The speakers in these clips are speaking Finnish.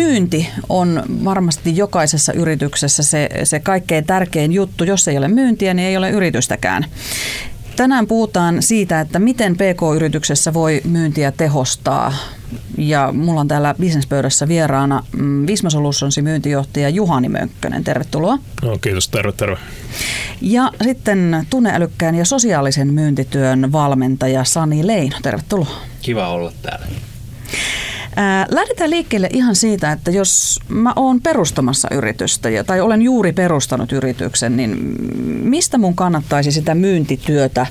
myynti on varmasti jokaisessa yrityksessä se, se kaikkein tärkein juttu. Jos ei ole myyntiä, niin ei ole yritystäkään. Tänään puhutaan siitä, että miten PK-yrityksessä voi myyntiä tehostaa. Ja mulla on täällä bisnespöydässä vieraana mm, Visma Solutionsin myyntijohtaja Juhani Mönkkönen. Tervetuloa. No, kiitos, terve, terve. Ja sitten tunneälykkään ja sosiaalisen myyntityön valmentaja Sani Leino. Tervetuloa. Kiva olla täällä. Lähdetään liikkeelle ihan siitä, että jos mä oon perustamassa yritystä tai olen juuri perustanut yrityksen, niin mistä mun kannattaisi sitä myyntityötä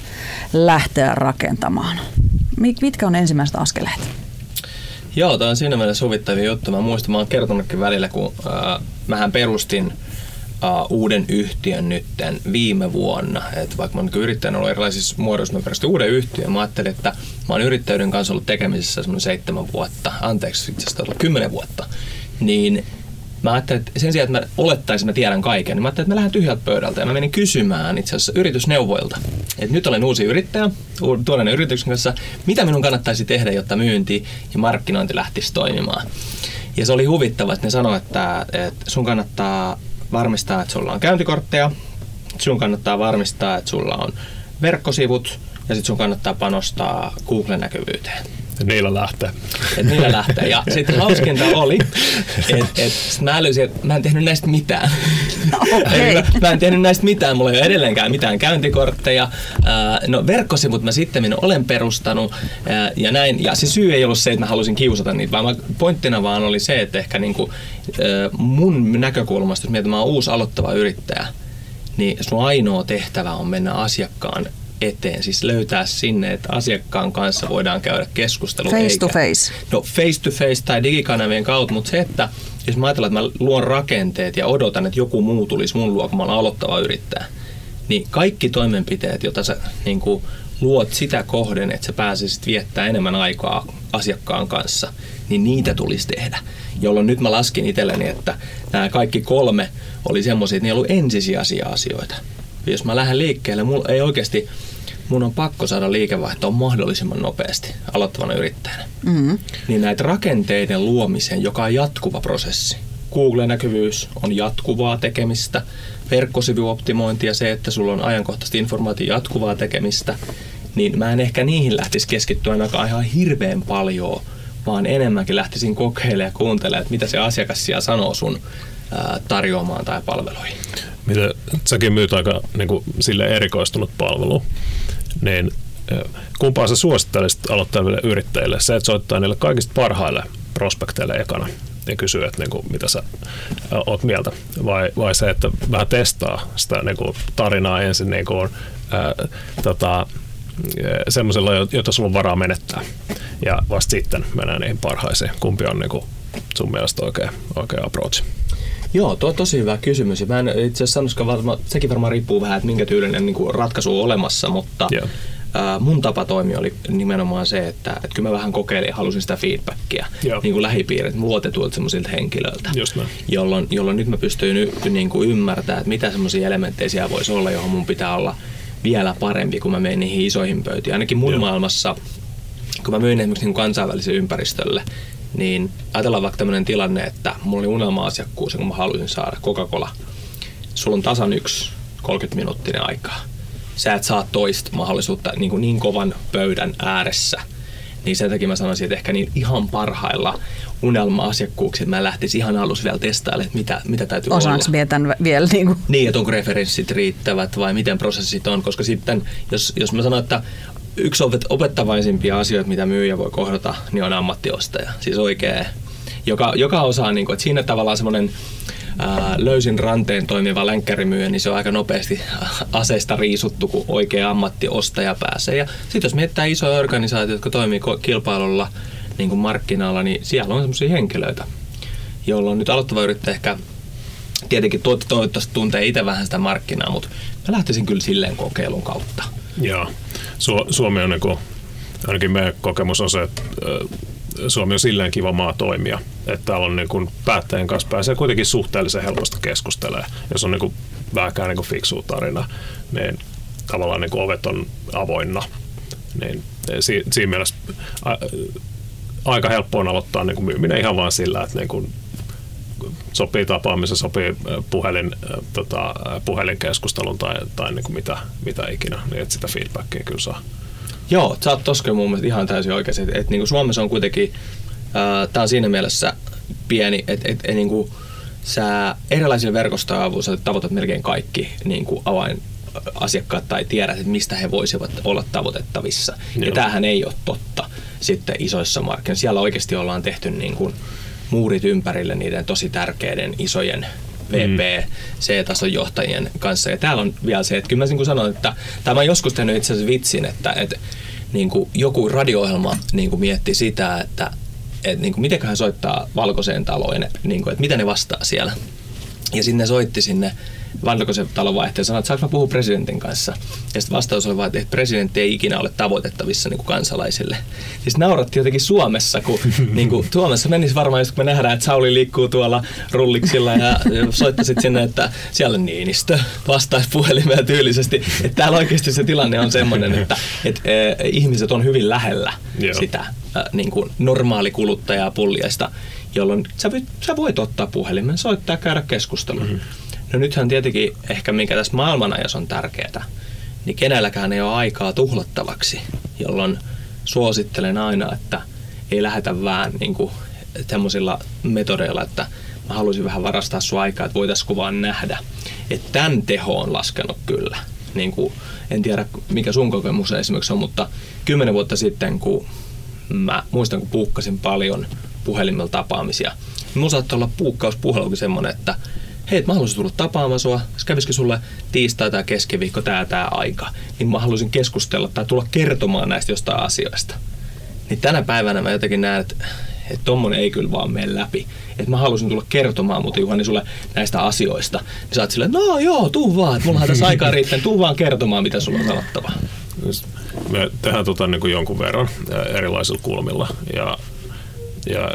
lähteä rakentamaan? Mitkä on ensimmäiset askeleet? Joo, tämä on siinä mielessä huvittavia juttu. Mä muistan, mä oon kertonutkin välillä, kun äh, mähän perustin uh, uuden yhtiön nytten viime vuonna. Et vaikka mä oon yrittäjänä ollut erilaisissa muodoissa, mä perustin uuden yhtiön. Mä ajattelin, että mä oon yrittäjyyden kanssa ollut tekemisissä semmoinen seitsemän vuotta, anteeksi itse asiassa kymmenen vuotta. Niin mä ajattelin, että sen sijaan, että mä olettaisin, että mä tiedän kaiken, niin mä ajattelin, että mä lähden tyhjältä pöydältä ja mä menin kysymään itse asiassa yritysneuvoilta. Että nyt olen uusi yrittäjä, tuollainen yrityksen kanssa, mitä minun kannattaisi tehdä, jotta myynti ja markkinointi lähtisi toimimaan. Ja se oli huvittava, että ne sanoivat, että, että sun kannattaa varmistaa, että sulla on käyntikortteja, sun kannattaa varmistaa, että sulla on verkkosivut ja sitten sun kannattaa panostaa Google-näkyvyyteen. Niillä lähtee. Et niillä lähtee. Ja sitten hauskinta oli, että et mä älysin, että mä en tehnyt näistä mitään. Okay. mä, mä en tehnyt näistä mitään, mulla ei ole edelleenkään mitään käyntikortteja. no verkkosivut mä sitten olen perustanut ja näin. Ja se syy ei ollut se, että mä halusin kiusata niitä, vaan pointtina vaan oli se, että ehkä niinku, mun näkökulmasta, jos mietin, mä oon uusi aloittava yrittäjä, niin sun ainoa tehtävä on mennä asiakkaan eteen, siis löytää sinne, että asiakkaan kanssa voidaan käydä keskustelua. Face eikä, to face. No face to face tai digikanavien kautta, mutta se, että jos mä ajatellaan, että mä luon rakenteet ja odotan, että joku muu tulisi mun luo, kun mä olen aloittava yrittäjä, niin kaikki toimenpiteet, joita sä niin kuin, luot sitä kohden, että sä pääsisit viettää enemmän aikaa asiakkaan kanssa, niin niitä tulisi tehdä. Jolloin nyt mä laskin itselleni, että nämä kaikki kolme oli semmoisia, että ne oli ensisijaisia asioita. Ja jos mä lähden liikkeelle, mulla ei oikeasti, mun on pakko saada liikevaihtoa mahdollisimman nopeasti aloittavana yrittäjänä. Mm-hmm. Niin näitä rakenteiden luomisen, joka on jatkuva prosessi. Google-näkyvyys on jatkuvaa tekemistä, verkkosivuoptimointi ja se, että sulla on ajankohtaisesti informaatio jatkuvaa tekemistä, niin mä en ehkä niihin lähtisi keskittyä ainakaan ihan hirveän paljon, vaan enemmänkin lähtisin kokeilemaan ja kuuntelemaan, että mitä se asiakas siellä sanoo sun tarjoamaan tai palveluihin mitä säkin myyt aika niin kuin, sille erikoistunut palvelu, niin kumpaa sä suosittelisit aloittaville yrittäjille? Se, että soittaa niille kaikista parhaille prospekteille ekana ja kysyy, että niin kuin, mitä sä oot mieltä, vai, vai se, että vähän testaa sitä niin kuin, tarinaa ensin niin kuin, ää, tota, semmoisella, jota sulla on varaa menettää, ja vasta sitten mennään niihin parhaisiin. Kumpi on niin kuin, sun mielestä oikea, oikea approach? Joo, tuo on tosi hyvä kysymys. Mä en itse asiassa sanoisikaan, varma, sekin varmaan riippuu vähän, että minkä tyylinen niin kuin ratkaisu on olemassa, mutta ää, mun tapa toimia oli nimenomaan se, että, että kyllä mä vähän kokeilin ja halusin sitä feedbackia yeah. niin kuin lähipiirit luotetuilta semmoisilta henkilöiltä, jolloin, jolloin nyt mä pystyin y, niin kuin ymmärtämään, että mitä semmoisia elementtejä siellä voisi olla, johon mun pitää olla vielä parempi, kun mä menen niihin isoihin pöytiin. Ainakin mun yeah. maailmassa, kun mä myin esimerkiksi niin kansainväliselle ympäristölle, niin ajatellaan vaikka tämmöinen tilanne, että mulla oli unelma-asiakkuus, kun mä halusin saada Coca-Cola. Sulla on tasan yksi 30 minuuttinen aikaa. Sä et saa toista mahdollisuutta niin, kuin niin kovan pöydän ääressä. Niin sen takia mä sanoisin, että ehkä niin ihan parhailla unelma-asiakkuuksia, mä lähtisin ihan alussa vielä testailemaan, että mitä, mitä täytyy Osaanko olla. vietän vielä? Niin, kuin? niin, että onko referenssit riittävät vai miten prosessit on, koska sitten jos, jos mä sanon, että yksi opettavaisimpia asioita, mitä myyjä voi kohdata, niin on ammattiostaja. Siis oikea, joka, joka osaa, niin kuin, että siinä tavallaan semmoinen löysin ranteen toimiva länkkärimyyjä, niin se on aika nopeasti aseista riisuttu, kun oikea ammattiostaja pääsee. Ja sitten jos mietitään isoja organisaatioita, jotka toimii kilpailulla niin kuin markkinoilla, niin siellä on semmoisia henkilöitä, jolloin nyt aloittava yrittäjä ehkä tietenkin toivottavasti tuntee itse vähän sitä markkinaa, mutta mä lähtisin kyllä silleen kokeilun kautta. Joo. Su- Suomi on niin kuin, ainakin meidän kokemus on se, että Suomi on silleen kiva maa toimia, että täällä on niin kuin päättäjän kanssa pääsee kuitenkin suhteellisen helposti keskustelemaan. Jos on niin kuin vähänkään niin kuin fiksu tarina, niin tavallaan niin kuin ovet on avoinna. Niin si- siinä mielessä a- aika helppo on aloittaa niin kuin myyminen ihan vain sillä, että niin kuin sopii tapaamisen, sopii puhelin, tota, puhelinkeskustelun tai, tai niin kuin mitä, mitä ikinä, niin että sitä feedbackia kyllä saa. Joo, sä oot tossa mun mielestä ihan täysin oikein, että, että niin kuin Suomessa on kuitenkin, tämä on siinä mielessä pieni, että, että, että niin kuin, sä erilaisilla verkostoavuilla sä tavoitat melkein kaikki niin kuin avain asiakkaat tai tiedät, että mistä he voisivat olla tavoitettavissa. Joo. Ja tämähän ei ole totta sitten isoissa markkinoissa. Siellä oikeasti ollaan tehty niin kuin muurit ympärille niiden tosi tärkeiden isojen VP, mm. C-tason johtajien kanssa. Ja täällä on vielä se, että kyllä mä niin kuin sanon, että tämä on joskus tehnyt itse asiassa vitsin, että, että niin kuin joku radio-ohjelma niin kuin mietti sitä, että että niin kuin, miten hän soittaa valkoiseen taloon, niin kuin, että mitä ne vastaa siellä. Ja sitten ne soitti sinne Vantakosen talon vaihteen sanoi, että saanko mä puhua presidentin kanssa. Ja sitten vastaus oli vaan, että presidentti ei ikinä ole tavoitettavissa niin kuin kansalaisille. Siis nauratti jotenkin Suomessa, kun niin kuin, Suomessa menisi varmaan, jos me nähdään, että Sauli liikkuu tuolla rulliksilla ja soittaisit sinne, että siellä on Niinistö, vastaisi puhelimeen tyylisesti. Että täällä oikeasti se tilanne on semmoinen, että, että eh, ihmiset on hyvin lähellä Joo. sitä äh, niin kuin normaalikuluttajaa pulliaista, jolloin sä voit, sä voit ottaa puhelimen, soittaa ja käydä keskustelua. Mm-hmm. No nythän tietenkin ehkä mikä tässä maailmanajassa on tärkeää, niin kenelläkään ei ole aikaa tuhlattavaksi, jolloin suosittelen aina, että ei lähetä vähän niin kuin semmoisilla metodeilla, että mä haluaisin vähän varastaa sun aikaa, että voitaisiin vaan nähdä. Että tämän teho on laskenut kyllä. Niin kuin, en tiedä mikä sun kokemus esimerkiksi on, mutta kymmenen vuotta sitten, kun mä muistan, kun puukkasin paljon puhelimella tapaamisia, niin mun saattoi olla puukkauspuhelukin semmoinen, että hei, mä haluaisin tulla tapaamaan sua, kävisikö sulle tiistai tai keskiviikko tää tää aika, niin mä haluaisin keskustella tai tulla kertomaan näistä jostain asioista. Niin tänä päivänä mä jotenkin näen, että että tommonen ei kyllä vaan mene läpi. Että mä haluaisin tulla kertomaan mutta Juhani sulle näistä asioista. Niin sä oot silleen, no joo, tuu vaan, että mulla on tässä aikaa riittää, tuu vaan kertomaan, mitä sulla on sanottavaa. Me tehdään tota niin kuin jonkun verran erilaisilla kulmilla ja ja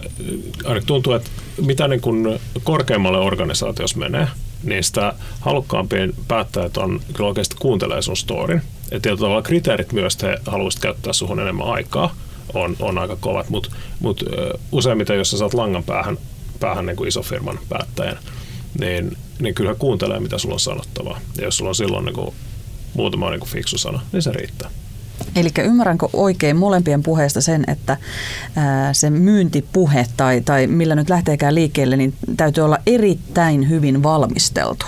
tuntuu, että mitä niin kuin korkeammalle organisaatiossa menee, niin sitä halukkaampien päättäjät on kyllä oikeasti kuuntelee sun storin. Ja tietyllä tavalla kriteerit myös, että he haluaisivat käyttää suhun enemmän aikaa, on, on aika kovat, mutta mut, useimmiten, jos sä saat langan päähän, päähän niin kuin firman päättäjän, niin, niin kyllä kuuntelee, mitä sulla on sanottavaa. Ja jos sulla on silloin niin kuin muutama niin kuin fiksu sana, niin se riittää. Eli ymmärränkö oikein molempien puheesta sen, että ää, se myyntipuhe tai, tai millä nyt lähteekään liikkeelle, niin täytyy olla erittäin hyvin valmisteltu.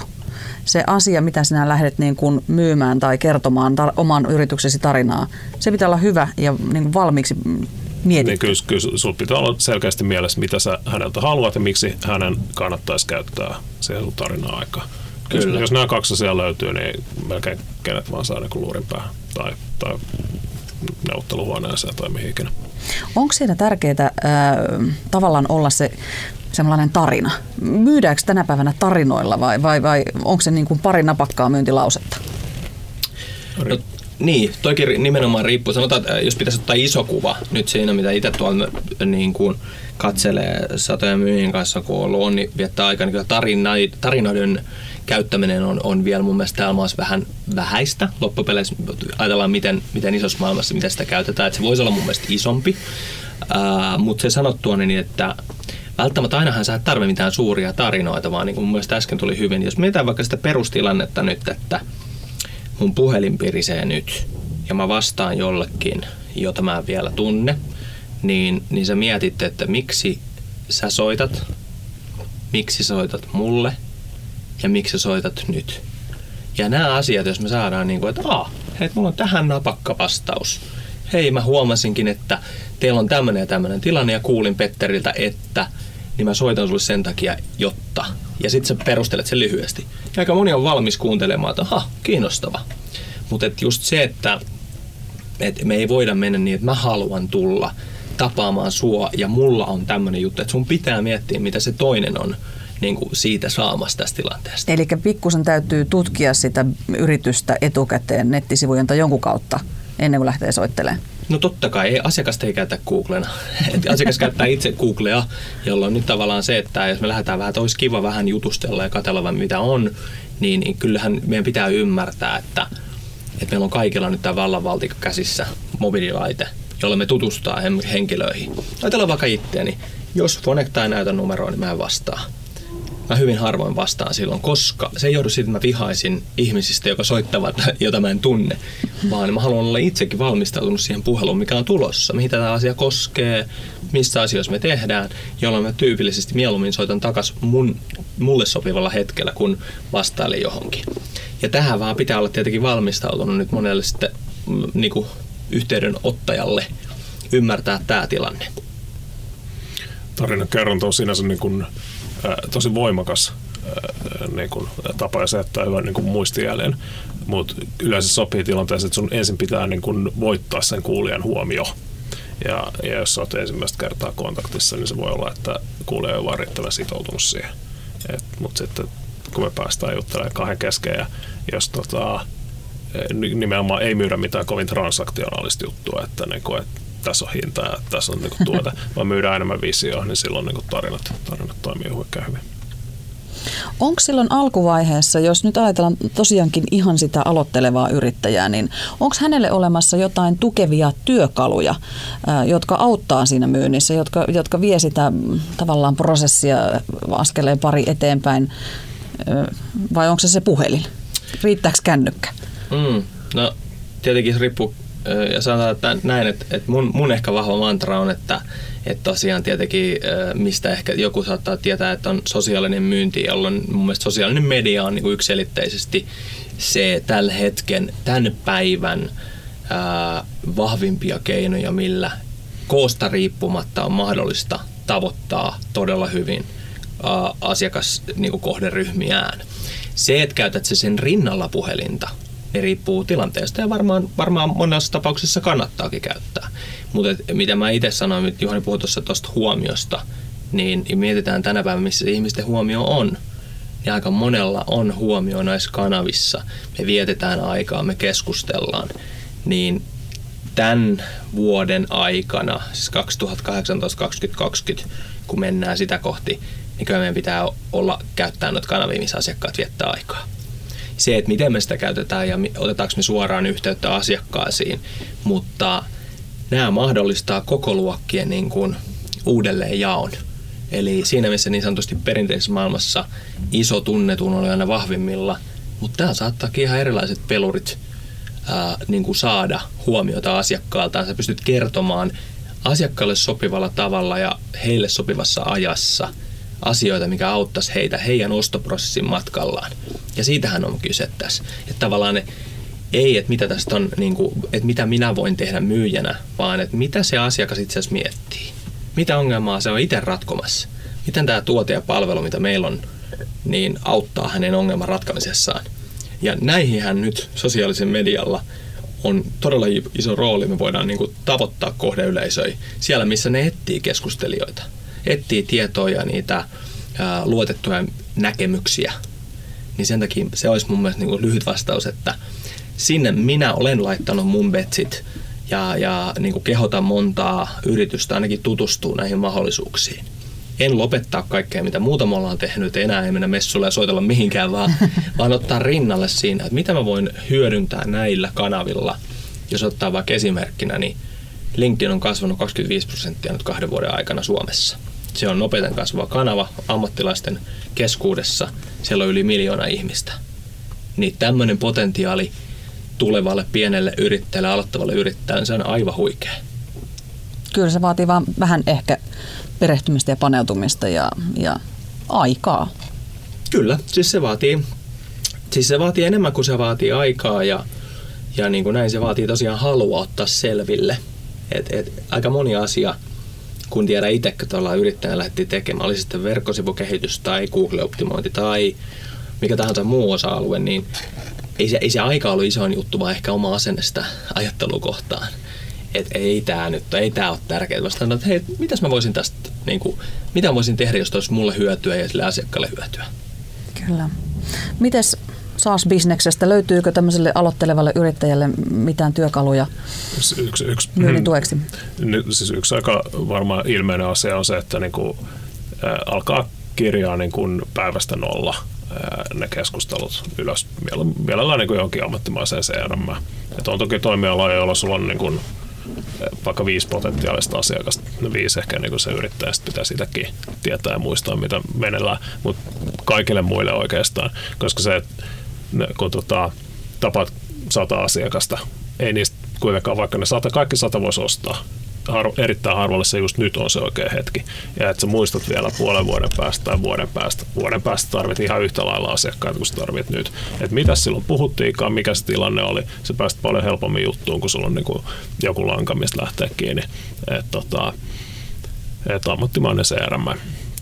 Se asia, mitä sinä lähdet niin kuin myymään tai kertomaan tar- oman yrityksesi tarinaa, se pitää olla hyvä ja niin kuin valmiiksi mietitty. Niin kyllä, kyllä sinulla pitää olla selkeästi mielessä, mitä sä häneltä haluat ja miksi hänen kannattaisi käyttää siihen sun tarinaa aikaa. Kyllä. Jos, jos nämä kaksi asiaa löytyy, niin melkein kenet vaan saa niin luurin päähän tai, tai neuvotteluhuoneeseen tai mihin ikinä. Onko siinä tärkeää äh, tavallaan olla se sellainen tarina? Myydäänkö tänä päivänä tarinoilla vai, vai, vai onko se niin kuin pari napakkaa myyntilausetta? No, niin, toki nimenomaan riippuu. Sanotaan, että jos pitäisi ottaa iso kuva nyt siinä, mitä itse tuolla niin kuin katselee satoja myyjien kanssa, kun on ollut, on, niin viettää aikaa, niin tarinoiden käyttäminen on, on vielä mun mielestä täällä maassa vähän vähäistä. Loppupeleissä ajatellaan, miten, miten isossa maailmassa miten sitä käytetään. Että se voisi olla mun mielestä isompi. Mutta se sanottua niin, että välttämättä ainahan sä et tarvitse mitään suuria tarinoita, vaan niin kuin mun mielestä äsken tuli hyvin. Jos mietitään vaikka sitä perustilannetta nyt, että mun puhelin pirisee nyt ja mä vastaan jollekin, jota mä en vielä tunne, niin, niin sä mietit, että miksi sä soitat, miksi soitat mulle – ja miksi sä soitat nyt. Ja nämä asiat, jos me saadaan niin kuin, että aah, hei, mulla on tähän napakka vastaus. Hei, mä huomasinkin, että teillä on tämmöinen ja tämmöinen tilanne ja kuulin Petteriltä, että niin mä soitan sulle sen takia, jotta. Ja sitten sä perustelet sen lyhyesti. Ja aika moni on valmis kuuntelemaan, että aha, kiinnostava. Mutta just se, että et me ei voida mennä niin, että mä haluan tulla tapaamaan sua ja mulla on tämmöinen juttu, että sun pitää miettiä, mitä se toinen on niin kuin siitä saamassa tästä tilanteesta. Eli pikkusen täytyy tutkia sitä yritystä etukäteen nettisivujen tai jonkun kautta ennen kuin lähtee soittelemaan. No totta kai, ei, asiakasta ei käytä Googlena. asiakas käyttää itse Googlea, jolloin nyt tavallaan se, että jos me lähdetään vähän, että olisi kiva vähän jutustella ja katsella mitä on, niin, niin kyllähän meidän pitää ymmärtää, että, että meillä on kaikilla nyt tämä vallanvaltika käsissä, mobiililaite, jolla me tutustaa henkilöihin. Ajatellaan vaikka itteeni. Jos Fonecta ei näytä numeroa, niin mä en vastaa mä hyvin harvoin vastaan silloin, koska se ei johdu siitä, että mä vihaisin ihmisistä, joka soittavat, jota mä en tunne, vaan mä haluan olla itsekin valmistautunut siihen puheluun, mikä on tulossa, mihin tätä asia koskee, missä asioissa me tehdään, jolloin mä tyypillisesti mieluummin soitan takas mun, mulle sopivalla hetkellä, kun vastailen johonkin. Ja tähän vaan pitää olla tietenkin valmistautunut nyt monelle sitten mm, niin kuin yhteydenottajalle ymmärtää tämä tilanne. Tarinan kerronta on sinänsä niin kuin, tosi voimakas niin kuin, tapa ja se jättää hyvän niin kuin muistijäljen. Mutta yleensä sopii tilanteessa, että sun ensin pitää niin kuin, voittaa sen kuulijan huomio. Ja, ja jos sä oot ensimmäistä kertaa kontaktissa, niin se voi olla, että kuulija ei ole riittävän sitoutunut siihen. Mutta sitten kun me päästään juttelemaan kahden kesken ja jos tota, nimenomaan ei myydä mitään kovin transaktionaalista juttua, että, niin kuin, että tässä on hinta ja tässä on niin kuin, tuote, vaan myydään enemmän visioa, niin silloin niin kuin, tarinat, tarinat toimii huikein hyvin. Onko silloin alkuvaiheessa, jos nyt ajatellaan tosiaankin ihan sitä aloittelevaa yrittäjää, niin onko hänelle olemassa jotain tukevia työkaluja, jotka auttaa siinä myynnissä, jotka, jotka vie sitä mm, tavallaan prosessia askeleen pari eteenpäin, vai onko se se puhelin? Riittääkö kännykkä? Mm, no tietenkin se riippuu, ja sanotaan että näin, että, että mun, mun ehkä vahva mantra on, että, että tosiaan tietenkin, mistä ehkä joku saattaa tietää, että on sosiaalinen myynti, jolloin mun mielestä sosiaalinen media on niin yksiselitteisesti se tällä hetken, tämän päivän ää, vahvimpia keinoja, millä koosta riippumatta on mahdollista tavoittaa todella hyvin ää, asiakaskohderyhmiään. Niin se, että käytät se sen rinnalla puhelinta, riippuu tilanteesta ja varmaan, varmaan monessa tapauksessa kannattaakin käyttää. Mutta mitä mä itse sanoin, että Juhani puhui tuosta huomiosta, niin mietitään tänä päivänä, missä ihmisten huomio on. Niin aika monella on huomio näissä kanavissa. Me vietetään aikaa, me keskustellaan. Niin tämän vuoden aikana, siis 2018-2020, kun mennään sitä kohti, niin kyllä meidän pitää olla käyttää noita kanavia, missä asiakkaat viettää aikaa se, että miten me sitä käytetään ja otetaanko me suoraan yhteyttä asiakkaisiin, mutta nämä mahdollistaa koko luokkien niin kuin uudelleen jaon. Eli siinä missä niin sanotusti perinteisessä maailmassa iso tunnetun oli aina vahvimmilla, mutta tämä saattaakin ihan erilaiset pelurit ää, niin kuin saada huomiota asiakkaalta. Sä pystyt kertomaan asiakkaalle sopivalla tavalla ja heille sopivassa ajassa – asioita, mikä auttaisi heitä heidän ostoprosessin matkallaan. Ja siitähän on kyse tässä. Että tavallaan ne, ei, että mitä tästä on, niin kuin, että mitä minä voin tehdä myyjänä, vaan että mitä se asiakas itse asiassa miettii. Mitä ongelmaa se on itse ratkomassa. Miten tämä tuote ja palvelu, mitä meillä on, niin auttaa hänen ongelman ratkamisessaan. Ja näihin nyt sosiaalisen medialla on todella iso rooli. Me voidaan niin kuin tavoittaa kohdeyleisöjä siellä, missä ne etsii keskustelijoita – etsii tietoa ja niitä ää, luotettuja näkemyksiä, niin sen takia se olisi mun mielestä niin kuin lyhyt vastaus, että sinne minä olen laittanut mun betsit ja, ja niin kuin kehotan montaa yritystä ainakin tutustua näihin mahdollisuuksiin. En lopettaa kaikkea, mitä muuta me ollaan tehnyt, enää ei mennä messulle ja soitella mihinkään, vaan, vaan ottaa rinnalle siinä, että mitä mä voin hyödyntää näillä kanavilla. Jos ottaa vaikka esimerkkinä, niin LinkedIn on kasvanut 25 prosenttia nyt kahden vuoden aikana Suomessa. Se on nopeiten kasvava kanava ammattilaisten keskuudessa. Siellä on yli miljoona ihmistä. Niin tämmöinen potentiaali tulevalle pienelle yrittäjälle, aloittavalle yrittäjälle, se on aivan huikea. Kyllä se vaatii vaan vähän ehkä perehtymistä ja paneutumista ja, ja aikaa. Kyllä, siis se vaatii, siis se vaatii enemmän kuin se vaatii aikaa ja, ja niin kuin näin se vaatii tosiaan halua ottaa selville. Et, et, aika moni asia – kun tiedä itse, kun tuolla yrittäjänä lähti tekemään, oli sitten verkkosivukehitys tai Google-optimointi tai mikä tahansa muu osa-alue, niin ei se, ei se aika ollut isoin juttu, vaan ehkä oma asenne sitä ajattelukohtaan. Että ei tämä nyt, ei tämä ole tärkeää, vaan sanotaan, että hei, mitäs mä voisin tästä, niin kuin, mitä voisin tehdä, jos olisi mulle hyötyä ja sille asiakkaalle hyötyä. Kyllä. Mites SaaS-bisneksestä, löytyykö tämmöiselle aloittelevalle yrittäjälle mitään työkaluja yksi, yksi, myynnin tueksi? Siis yksi aika varmaan ilmeinen asia on se, että niin kuin, äh, alkaa kirjaa niin kuin päivästä nolla ne keskustelut ylös. Mielellään niin kuin johonkin ammattimaiseen CRM. Että on toki toimialoja, joilla sulla on niin kuin, vaikka viisi potentiaalista asiakasta, no viisi ehkä niin kuin se yrittäjä sitten pitää sitäkin tietää ja muistaa, mitä menellään, mutta kaikille muille oikeastaan, koska se, että kun tota, tapaat sata asiakasta, ei niistä kuitenkaan, vaikka ne sata, kaikki sata voisi ostaa, har, erittäin harvalle se just nyt on se oikea hetki. Ja että sä muistat vielä puolen vuoden päästä tai vuoden päästä. Vuoden päästä tarvit ihan yhtä lailla asiakkaita kuin sä tarvit nyt. Että mitä silloin puhuttiinkaan, mikä se tilanne oli. Se päästä paljon helpommin juttuun, kun sulla on niin joku lanka, mistä lähtee kiinni. Että tota, et ammattimainen CRM.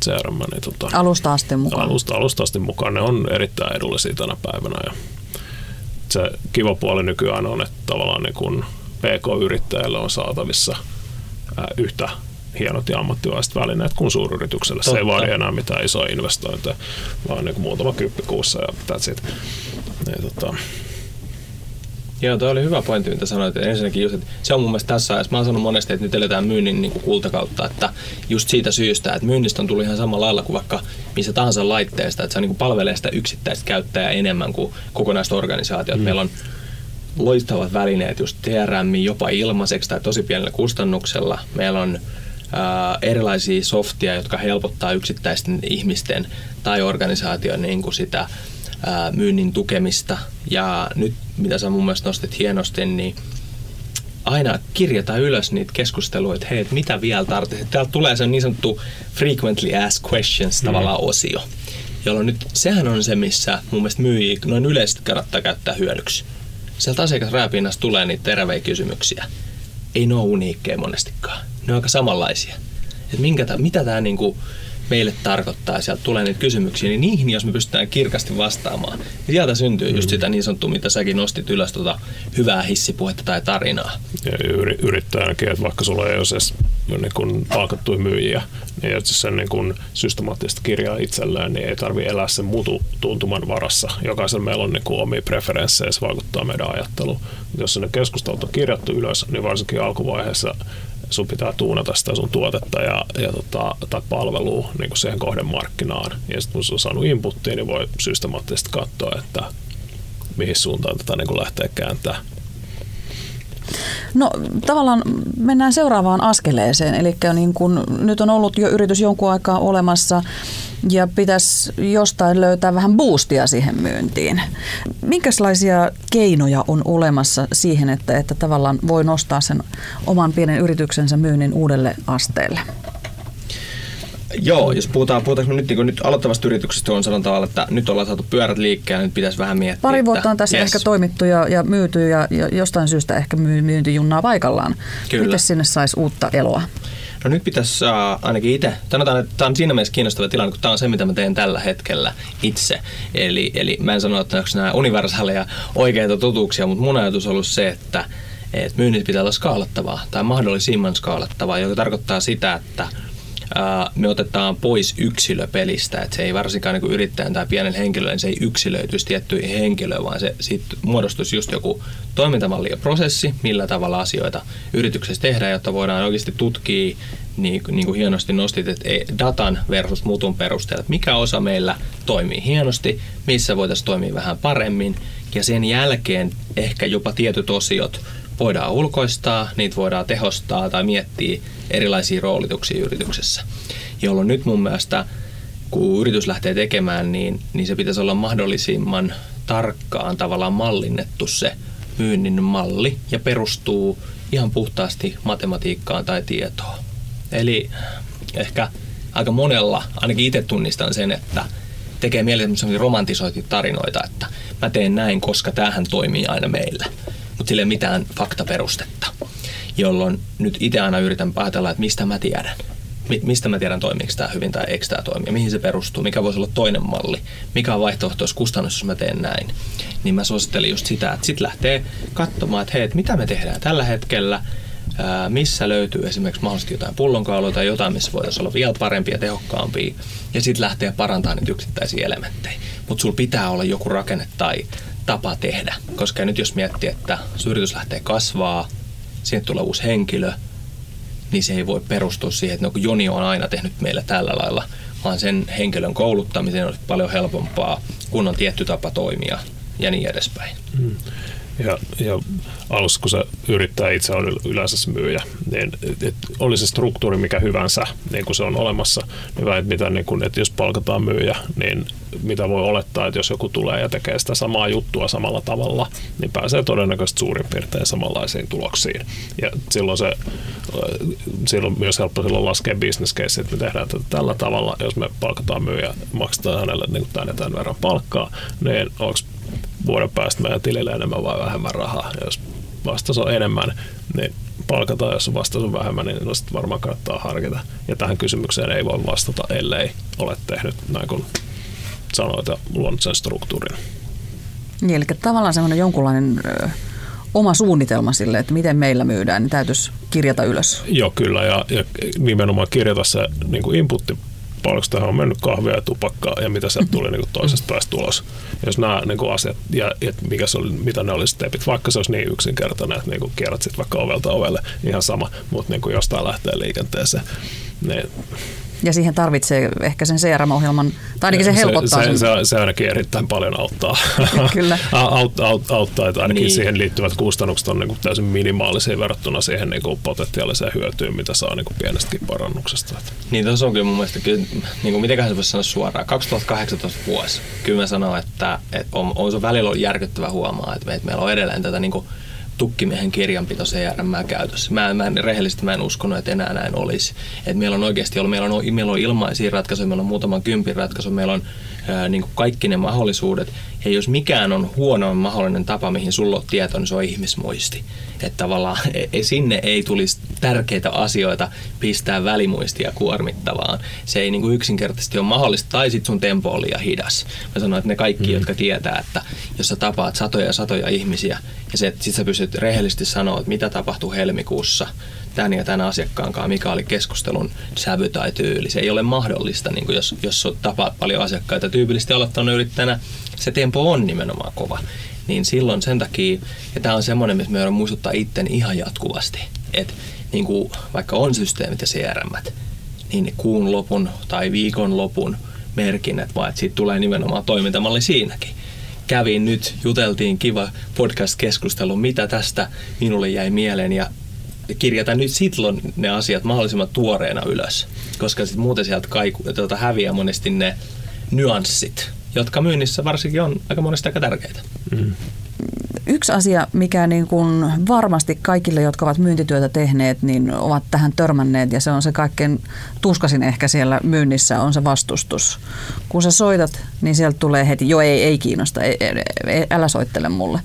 CRM niin tota, alusta asti mukaan. Alusta, alusta asti mukaan. Ne on erittäin edullisia tänä päivänä. Ja se kiva puoli nykyään on, että tavallaan niin kun PK-yrittäjälle on saatavissa – yhtä hienot ja ammattilaiset välineet kuin suuryritykselle. Totta. Se ei vaadi enää mitään isoa investointeja, vaan niin muutama kymppi kuussa ja that's it. Niin, tota. Joo, toi oli hyvä pointti, mitä sanoit. Ensinnäkin just, että se on mun mielestä tässä ajassa. Mä oon sanonut monesti, että nyt eletään myynnin niin kuin kultakautta, että just siitä syystä, että myynnistä on tullut ihan samalla lailla kuin vaikka missä tahansa laitteesta, että se on niin kuin palvelee sitä yksittäistä käyttäjää enemmän kuin kokonaista organisaatiota. Mm. Meillä on loistavat välineet just TRM jopa ilmaiseksi tai tosi pienellä kustannuksella. Meillä on ää, erilaisia softia, jotka helpottaa yksittäisten ihmisten tai organisaation niin kuin sitä ää, myynnin tukemista. Ja nyt, mitä sä mun mielestä nostit hienosti, niin aina kirjata ylös niitä keskusteluja, että hei, että mitä vielä tarvitsee. Täältä tulee se niin sanottu frequently asked questions mm. tavallaan osio, jolloin nyt sehän on se, missä mun mielestä myyjiä noin yleisesti kannattaa käyttää hyödyksi sieltä asiakasrääpinnasta tulee niitä teräviä kysymyksiä. Ei ne ole uniikkeja monestikaan. Ne on aika samanlaisia. Et minkä, mitä tämä niinku meille tarkoittaa, sieltä tulee niitä kysymyksiä, niin niihin jos me pystytään kirkasti vastaamaan, niin sieltä syntyy mm. just sitä niin sanottua, mitä säkin nostit ylös, tuota hyvää hissipuhetta tai tarinaa. Ja yrittäjänäkin, että vaikka sulla ei ole se niin kun palkattuja myyjiä, niin jos sen niin kun systemaattista kirjaa itselleen, niin ei tarvitse elää sen mutu tuntuman varassa. Jokaisella meillä on niin kuin omia preferenssejä, se vaikuttaa meidän ajatteluun. Jos ne keskustelut on kirjattu ylös, niin varsinkin alkuvaiheessa sun pitää tuunata sitä sun tuotetta ja, ja tota, tai palvelua niin kuin siihen kohdemarkkinaan. Ja sitten kun se on saanut inputtia, niin voi systemaattisesti katsoa, että mihin suuntaan tätä niin kuin lähtee kääntämään. No tavallaan mennään seuraavaan askeleeseen, eli niin kun nyt on ollut jo yritys jonkun aikaa olemassa ja pitäisi jostain löytää vähän boostia siihen myyntiin. Minkälaisia keinoja on olemassa siihen, että, että tavallaan voi nostaa sen oman pienen yrityksensä myynnin uudelle asteelle? Joo, jos puhutaan, puhutaanko nyt, niin nyt aloittavasta yrityksestä, on sanotaan, että nyt ollaan saatu pyörät liikkeelle, nyt pitäisi vähän miettiä. Pari vuotta on tässä yes. ehkä toimittu ja, ja myyty ja, ja jostain syystä ehkä myynti junnaa paikallaan. Kyllä. Miten sinne saisi uutta eloa? No nyt pitäisi uh, ainakin itse, sanotaan, että tämä on siinä mielessä kiinnostava tilanne, kun tämä on se, mitä mä teen tällä hetkellä itse. Eli, eli mä en sano, että onko nämä universaaleja oikeita totuuksia, mutta mun ajatus on ollut se, että, että myynnit pitää olla skaalattavaa tai mahdollisimman skaalattavaa, joka tarkoittaa sitä, että me otetaan pois yksilöpelistä, että se ei varsinkaan niin yrittäjän tai pienen henkilön, se ei yksilöityisi tiettyihin henkilöön, vaan se siitä muodostuisi just joku toimintamalli ja prosessi, millä tavalla asioita yrityksessä tehdään, jotta voidaan oikeasti tutkia, niin, niin kuin hienosti nostit, että datan versus mutun perusteella, että mikä osa meillä toimii hienosti, missä voitaisiin toimia vähän paremmin, ja sen jälkeen ehkä jopa tietyt osiot voidaan ulkoistaa, niitä voidaan tehostaa tai miettiä erilaisia roolituksia yrityksessä. Jolloin nyt mun mielestä, kun yritys lähtee tekemään, niin, niin se pitäisi olla mahdollisimman tarkkaan tavallaan mallinnettu se myynnin malli ja perustuu ihan puhtaasti matematiikkaan tai tietoon. Eli ehkä aika monella, ainakin itse tunnistan sen, että tekee mieli romantisoitia tarinoita, että mä teen näin, koska tämähän toimii aina meillä mutta sille ei mitään faktaperustetta. Jolloin nyt itse aina yritän päätellä, että mistä mä tiedän. mistä mä tiedän, toimiiko tämä hyvin tai eikö tämä toimi, mihin se perustuu, mikä voisi olla toinen malli, mikä on vaihtoehto, jos kustannus, jos mä teen näin. Niin mä suosittelen just sitä, että sitten lähtee katsomaan, että hei, että mitä me tehdään tällä hetkellä, ää, missä löytyy esimerkiksi mahdollisesti jotain pullonkauloja tai jotain, missä voitaisiin olla vielä parempia ja tehokkaampia, ja sitten lähtee parantamaan niitä yksittäisiä elementtejä. Mutta sulla pitää olla joku rakenne tai, tapa tehdä. Koska nyt jos miettii, että yritys lähtee kasvaa, sinne tulee uusi henkilö, niin se ei voi perustua siihen, että no, kun Joni on aina tehnyt meillä tällä lailla, vaan sen henkilön kouluttaminen on paljon helpompaa, kun on tietty tapa toimia ja niin edespäin. Hmm. Ja, ja alussa, kun se yrittää itse on yleensä se myyjä, niin et, oli se struktuuri mikä hyvänsä, niin kuin se on olemassa, niin väit, mitä, niin kun, että jos palkataan myyjä, niin mitä voi olettaa, että jos joku tulee ja tekee sitä samaa juttua samalla tavalla, niin pääsee todennäköisesti suurin piirtein samanlaisiin tuloksiin. Ja silloin se silloin myös helppo silloin laskea business case, että me tehdään tätä tällä tavalla, jos me palkataan myyjä, maksetaan hänelle niin tämän tämän verran palkkaa, niin onko vuoden päästä meidän tilille enemmän vai vähemmän rahaa. Ja jos vastaus on enemmän, niin palkataan, jos vastaus on vähemmän, niin sitten varmaan kannattaa harkita. Ja tähän kysymykseen ei voi vastata, ellei ole tehnyt näin kuin sanoit ja luonut sen struktuurin. Niin, eli tavallaan semmoinen jonkunlainen ö, oma suunnitelma sille, että miten meillä myydään, niin täytyisi kirjata ylös. Joo, kyllä, ja, ja nimenomaan kirjata se niin kuin inputti paljonko tähän on mennyt kahvia ja tupakkaa ja mitä sieltä tuli niin kuin toisesta päästä tulos. Jos nämä niin kuin asiat ja et mikä se oli, mitä ne olisi stepit, vaikka se olisi niin yksinkertainen, että niin kuin kierrät sitten vaikka ovelta ovelle, ihan sama, mutta niin kuin jostain lähtee liikenteeseen. Niin ja siihen tarvitsee ehkä sen CRM-ohjelman, tai ainakin se helpottaa se, sen. se, se ainakin erittäin paljon auttaa. Kyllä. Aut, aut, auttaa, että ainakin niin. siihen liittyvät kustannukset on niin kuin täysin minimaalisia verrattuna siihen niin kuin potentiaaliseen hyötyyn, mitä saa niin kuin pienestäkin parannuksesta. Niin, tuossa on kyllä mun mielestä, kyllä, niin kuin mitenköhän se voisi sanoa suoraan, 2018 vuosi, kyllä mä sanon, että, että on, on se välillä on järkyttävä huomaa, että, että meillä on edelleen tätä niin kuin tukkimiehen kirjanpito CRM käytössä. Mä, mä en, rehellisesti mä en uskonut, että enää näin olisi. Et meillä on oikeasti ollut, meillä on, meillä on ilmaisia ratkaisuja, meillä on muutaman kympin ratkaisu, meillä on niin kuin kaikki ne mahdollisuudet. Ja jos mikään on huono mahdollinen tapa, mihin sulla on tieto, niin se on ihmismuisti. Että tavallaan ei, sinne ei tulisi tärkeitä asioita pistää välimuistia kuormittavaan. Se ei niin kuin yksinkertaisesti ole mahdollista, tai sitten sun tempo on liian hidas. Mä sanoin, että ne kaikki, mm. jotka tietää, että jos sä tapaat satoja ja satoja ihmisiä, ja se, että sit sä pystyt rehellisesti sanoa, että mitä tapahtui helmikuussa, tämän ja tämän asiakkaan kanssa, mikä oli keskustelun sävy tai tyyli. Se ei ole mahdollista, niin kuin jos, jos tapaat paljon asiakkaita tyypillisesti aloittanut yrittäjänä, se tempo on nimenomaan kova. Niin silloin sen takia, ja tämä on semmoinen, missä me muistuttaa itten ihan jatkuvasti, että niin kuin, vaikka on systeemit ja CRM, niin kuun lopun tai viikon lopun merkinnät, vaan että siitä tulee nimenomaan toimintamalli siinäkin kävin nyt, juteltiin kiva podcast-keskustelu, mitä tästä minulle jäi mieleen ja kirjata nyt silloin ne asiat mahdollisimman tuoreena ylös, koska sit muuten sieltä kaiku, tuota, häviää monesti ne nyanssit, jotka myynnissä varsinkin on aika monesti aika tärkeitä. Mm. Yksi asia, mikä niin kuin varmasti kaikille, jotka ovat myyntityötä tehneet, niin ovat tähän törmänneet ja se on se kaikkein tuskasin ehkä siellä myynnissä on se vastustus. Kun sä soitat, niin sieltä tulee heti, jo ei, ei kiinnosta, ei, ei, älä soittele mulle.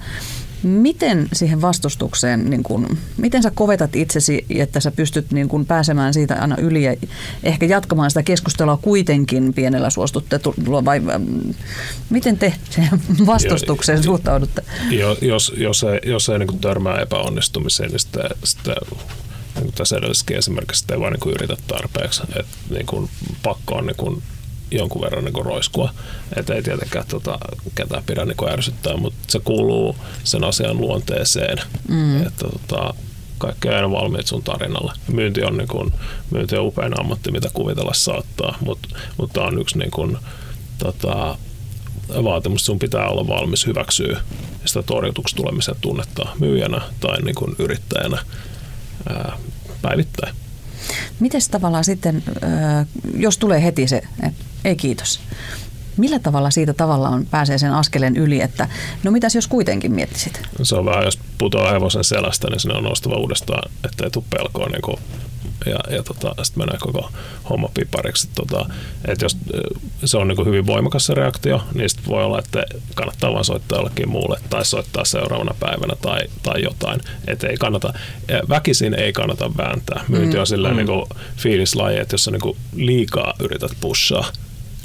Miten siihen vastustukseen, niin kun, miten sä kovetat itsesi, että sä pystyt niin kun pääsemään siitä aina yli ja ehkä jatkamaan sitä keskustelua kuitenkin pienellä suostuttelulla vai mm, miten te siihen vastustukseen suhtaudutte? Jos, jos ei, jos ei niin törmää epäonnistumiseen, niin sitä, sitä niin tässä edellisessäkin esimerkiksi sitä ei vaan niin yritä tarpeeksi. Et, niin kuin, pakko on niin kuin jonkun verran niin roiskua. Että ei tietenkään tota, ketään pidä niin ärsyttää, mutta se kuuluu sen asian luonteeseen. Mm. Että tota, kaikki on aina valmiit sun tarinalle. Myynti on, niin kuin, myynti on upein ammatti, mitä kuvitella saattaa, mutta mut tämä on yksi niin kuin, tota, vaatimus, sun pitää olla valmis hyväksyä sitä torjutuksi tulemisen tunnetta myyjänä tai niin kuin yrittäjänä ää, päivittäin. Miten tavallaan sitten, jos tulee heti se, että ei kiitos. Millä tavalla siitä tavallaan pääsee sen askeleen yli, että no mitäs jos kuitenkin miettisit? Se on vähän, jos putoaa hevosen selästä, niin sinne on nostava uudestaan, ettei tule pelkoa niin kuin ja, ja tota, sitten menee koko homma pipariksi. Tota, että jos se on niin hyvin voimakas se reaktio, niin sitten voi olla, että kannattaa vain soittaa jollekin muulle tai soittaa seuraavana päivänä tai, tai jotain. Että ei kannata, väkisin ei kannata vääntää. Myynti on mm, silleen mm. niin fiilislaji, että jos sä niin liikaa yrität pushaa,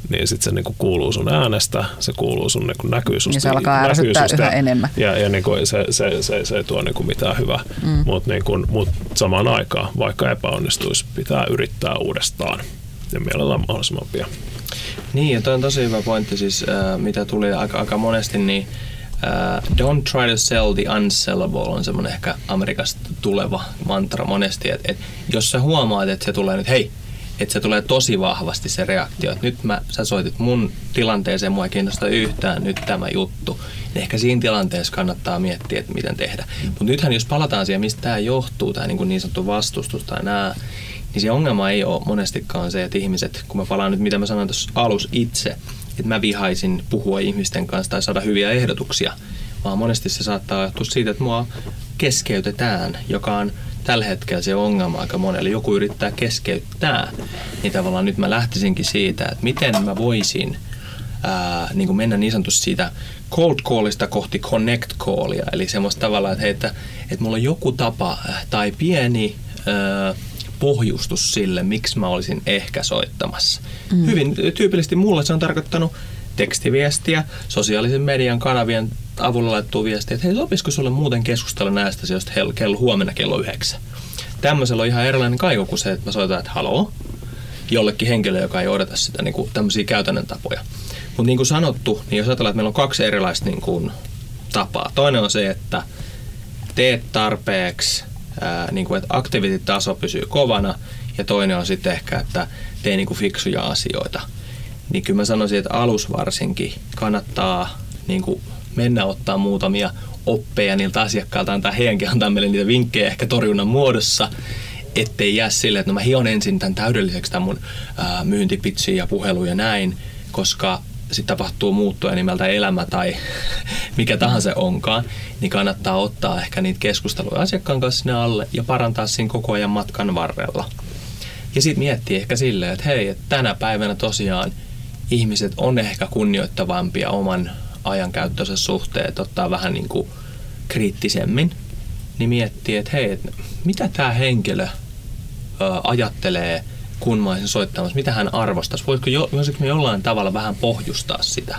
niin sitten se niinku kuuluu sun äänestä, se kuuluu sun niinku näkyy susta. Niin se alkaa ärsyttää yhä enemmän. Ja, ja niinku se, se, se, se, ei tuo niinku mitään hyvää. Mm. Mutta niinku, mut samaan aikaan, vaikka epäonnistuisi, pitää yrittää uudestaan ja mielellään mahdollisimman pian. Niin, ja toi on tosi hyvä pointti, siis, äh, mitä tuli aika, aika monesti, niin Uh, don't try to sell the unsellable on semmoinen ehkä Amerikasta tuleva mantra monesti, että et, jos sä huomaat, että se tulee nyt, hei, että se tulee tosi vahvasti se reaktio, että nyt mä, sä soitit mun tilanteeseen, mua ei kiinnosta yhtään nyt tämä juttu. Niin ehkä siinä tilanteessa kannattaa miettiä, että miten tehdä. Mutta nythän jos palataan siihen, mistä tämä johtuu, tämä niin, niin sanottu vastustus tai nämä, niin se ongelma ei ole monestikaan se, että ihmiset, kun mä palaan nyt, mitä mä sanoin tuossa alus itse, että mä vihaisin puhua ihmisten kanssa tai saada hyviä ehdotuksia, vaan monesti se saattaa johtua siitä, että mua keskeytetään, joka on tällä hetkellä se ongelma aika monelle. Joku yrittää keskeyttää, niin tavallaan nyt mä lähtisinkin siitä, että miten mä voisin ää, niin kuin mennä niin sanotusti siitä cold callista kohti connect callia, eli semmoista tavalla, että, hei, että, että mulla on joku tapa äh, tai pieni ää, pohjustus sille, miksi mä olisin ehkä soittamassa. Mm. Hyvin tyypillisesti mulle se on tarkoittanut tekstiviestiä, sosiaalisen median kanavien avulla laittuu viestiä, että hei, sopisiko sulle muuten keskustella näistä asioista kello, huomenna kello yhdeksän. Tämmöisellä on ihan erilainen kaiku kuin se, että mä soitan, että haloo, jollekin henkilölle, joka ei odota sitä niin kuin tämmöisiä käytännön tapoja. Mutta niin kuin sanottu, niin jos ajatellaan, että meillä on kaksi erilaista niin kuin, tapaa. Toinen on se, että teet tarpeeksi, ää, niin kuin, että aktiviteettitaso pysyy kovana, ja toinen on sitten ehkä, että tee niin kuin fiksuja asioita. Niin kyllä mä sanoisin, että alus varsinkin kannattaa niin kuin mennä ottaa muutamia oppeja niiltä asiakkailta, antaa heidänkin antaa meille niitä vinkkejä ehkä torjunnan muodossa, ettei jää sille, että no mä hion ensin tämän täydelliseksi tämän mun ää, myyntipitsi ja puhelu ja näin, koska sitten tapahtuu muuttuja nimeltä elämä tai mikä tahansa onkaan, niin kannattaa ottaa ehkä niitä keskusteluja asiakkaan kanssa sinne alle ja parantaa siinä koko ajan matkan varrella. Ja sitten miettii ehkä silleen, että hei, että tänä päivänä tosiaan ihmiset on ehkä kunnioittavampia oman ajankäyttönsä suhteen, että ottaa vähän niin kuin kriittisemmin, niin miettii, että hei, että mitä tämä henkilö ajattelee, kun mä olisin soittamassa, mitä hän arvostaisi, voisiko, jo, voisiko me jollain tavalla vähän pohjustaa sitä.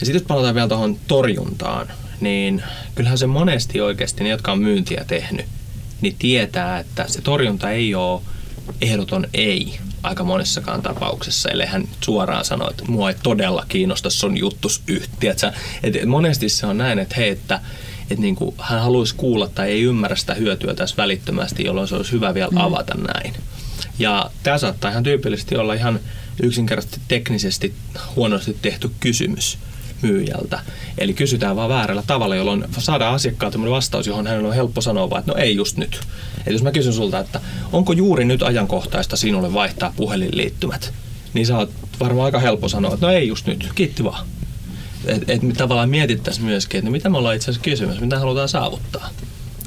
Ja sitten jos palataan vielä tuohon torjuntaan, niin kyllähän se monesti oikeasti ne, jotka on myyntiä tehnyt, niin tietää, että se torjunta ei ole ehdoton ei aika monessakaan tapauksessa, ellei hän suoraan sano, että mua ei todella kiinnosta sun juttus yhtiä. Monesti se on näin, että hei, että että niin kuin hän haluaisi kuulla tai ei ymmärrä sitä hyötyä tässä välittömästi, jolloin se olisi hyvä vielä mm. avata mm. näin. Ja tämä saattaa ihan tyypillisesti olla ihan yksinkertaisesti teknisesti huonosti tehty kysymys myyjältä. Eli kysytään vaan väärällä tavalla, jolloin saadaan asiakkaalta vastaus, johon hänen on helppo sanoa vaan, että no ei just nyt. Eli jos mä kysyn sulta, että onko juuri nyt ajankohtaista sinulle vaihtaa puhelinliittymät, niin sä oot varmaan aika helppo sanoa, että no ei just nyt, kiitti vaan. Että et me tavallaan mietittäisiin myöskin, että mitä me ollaan itse asiassa kysymys, mitä halutaan saavuttaa.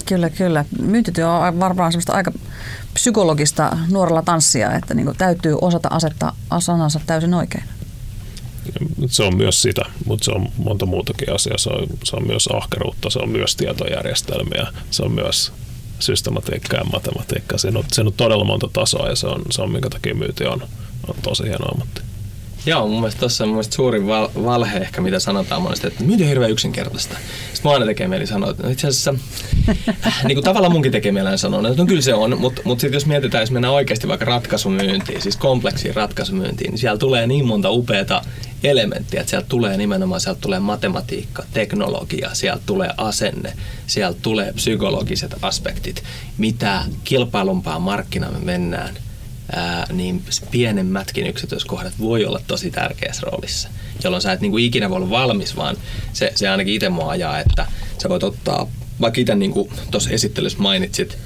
Kyllä, kyllä. Myyntityö on varmaan semmoista aika psykologista nuorella tanssia, että niin täytyy osata asettaa sanansa täysin oikein se on myös sitä, mutta se on monta muutakin asiaa. Se on, se on myös ahkeruutta, se on myös tietojärjestelmiä, se on myös systematiikkaa ja matematiikkaa. Siinä on, on todella monta tasoa ja se on, se on minkä takia myyti on, on tosi hieno ammatti. Joo, mun mielestä tuossa on mun mielestä suurin val- valhe ehkä, mitä sanotaan monesti, että myynti on hirveän yksinkertaista. Sitten mä aina tekee mieli sanoa, että no itse asiassa, niin kuin tavallaan munkin tekee mieli sanoa, että no kyllä se on, mutta mut sitten jos mietitään, jos mennään oikeasti vaikka ratkaisumyyntiin, siis kompleksiin ratkaisumyyntiin, niin siellä tulee niin monta upeata elementtiä, että sieltä tulee nimenomaan, sieltä tulee matematiikka, teknologia, sieltä tulee asenne, sieltä tulee psykologiset aspektit, mitä kilpailumpaa markkina me mennään – ää, niin pienemmätkin yksityiskohdat voi olla tosi tärkeässä roolissa, jolloin sä et niin kuin ikinä voi olla valmis, vaan se, se ainakin itse mua ajaa, että sä voit ottaa, vaikka itse niin tuossa esittelyssä mainitsit,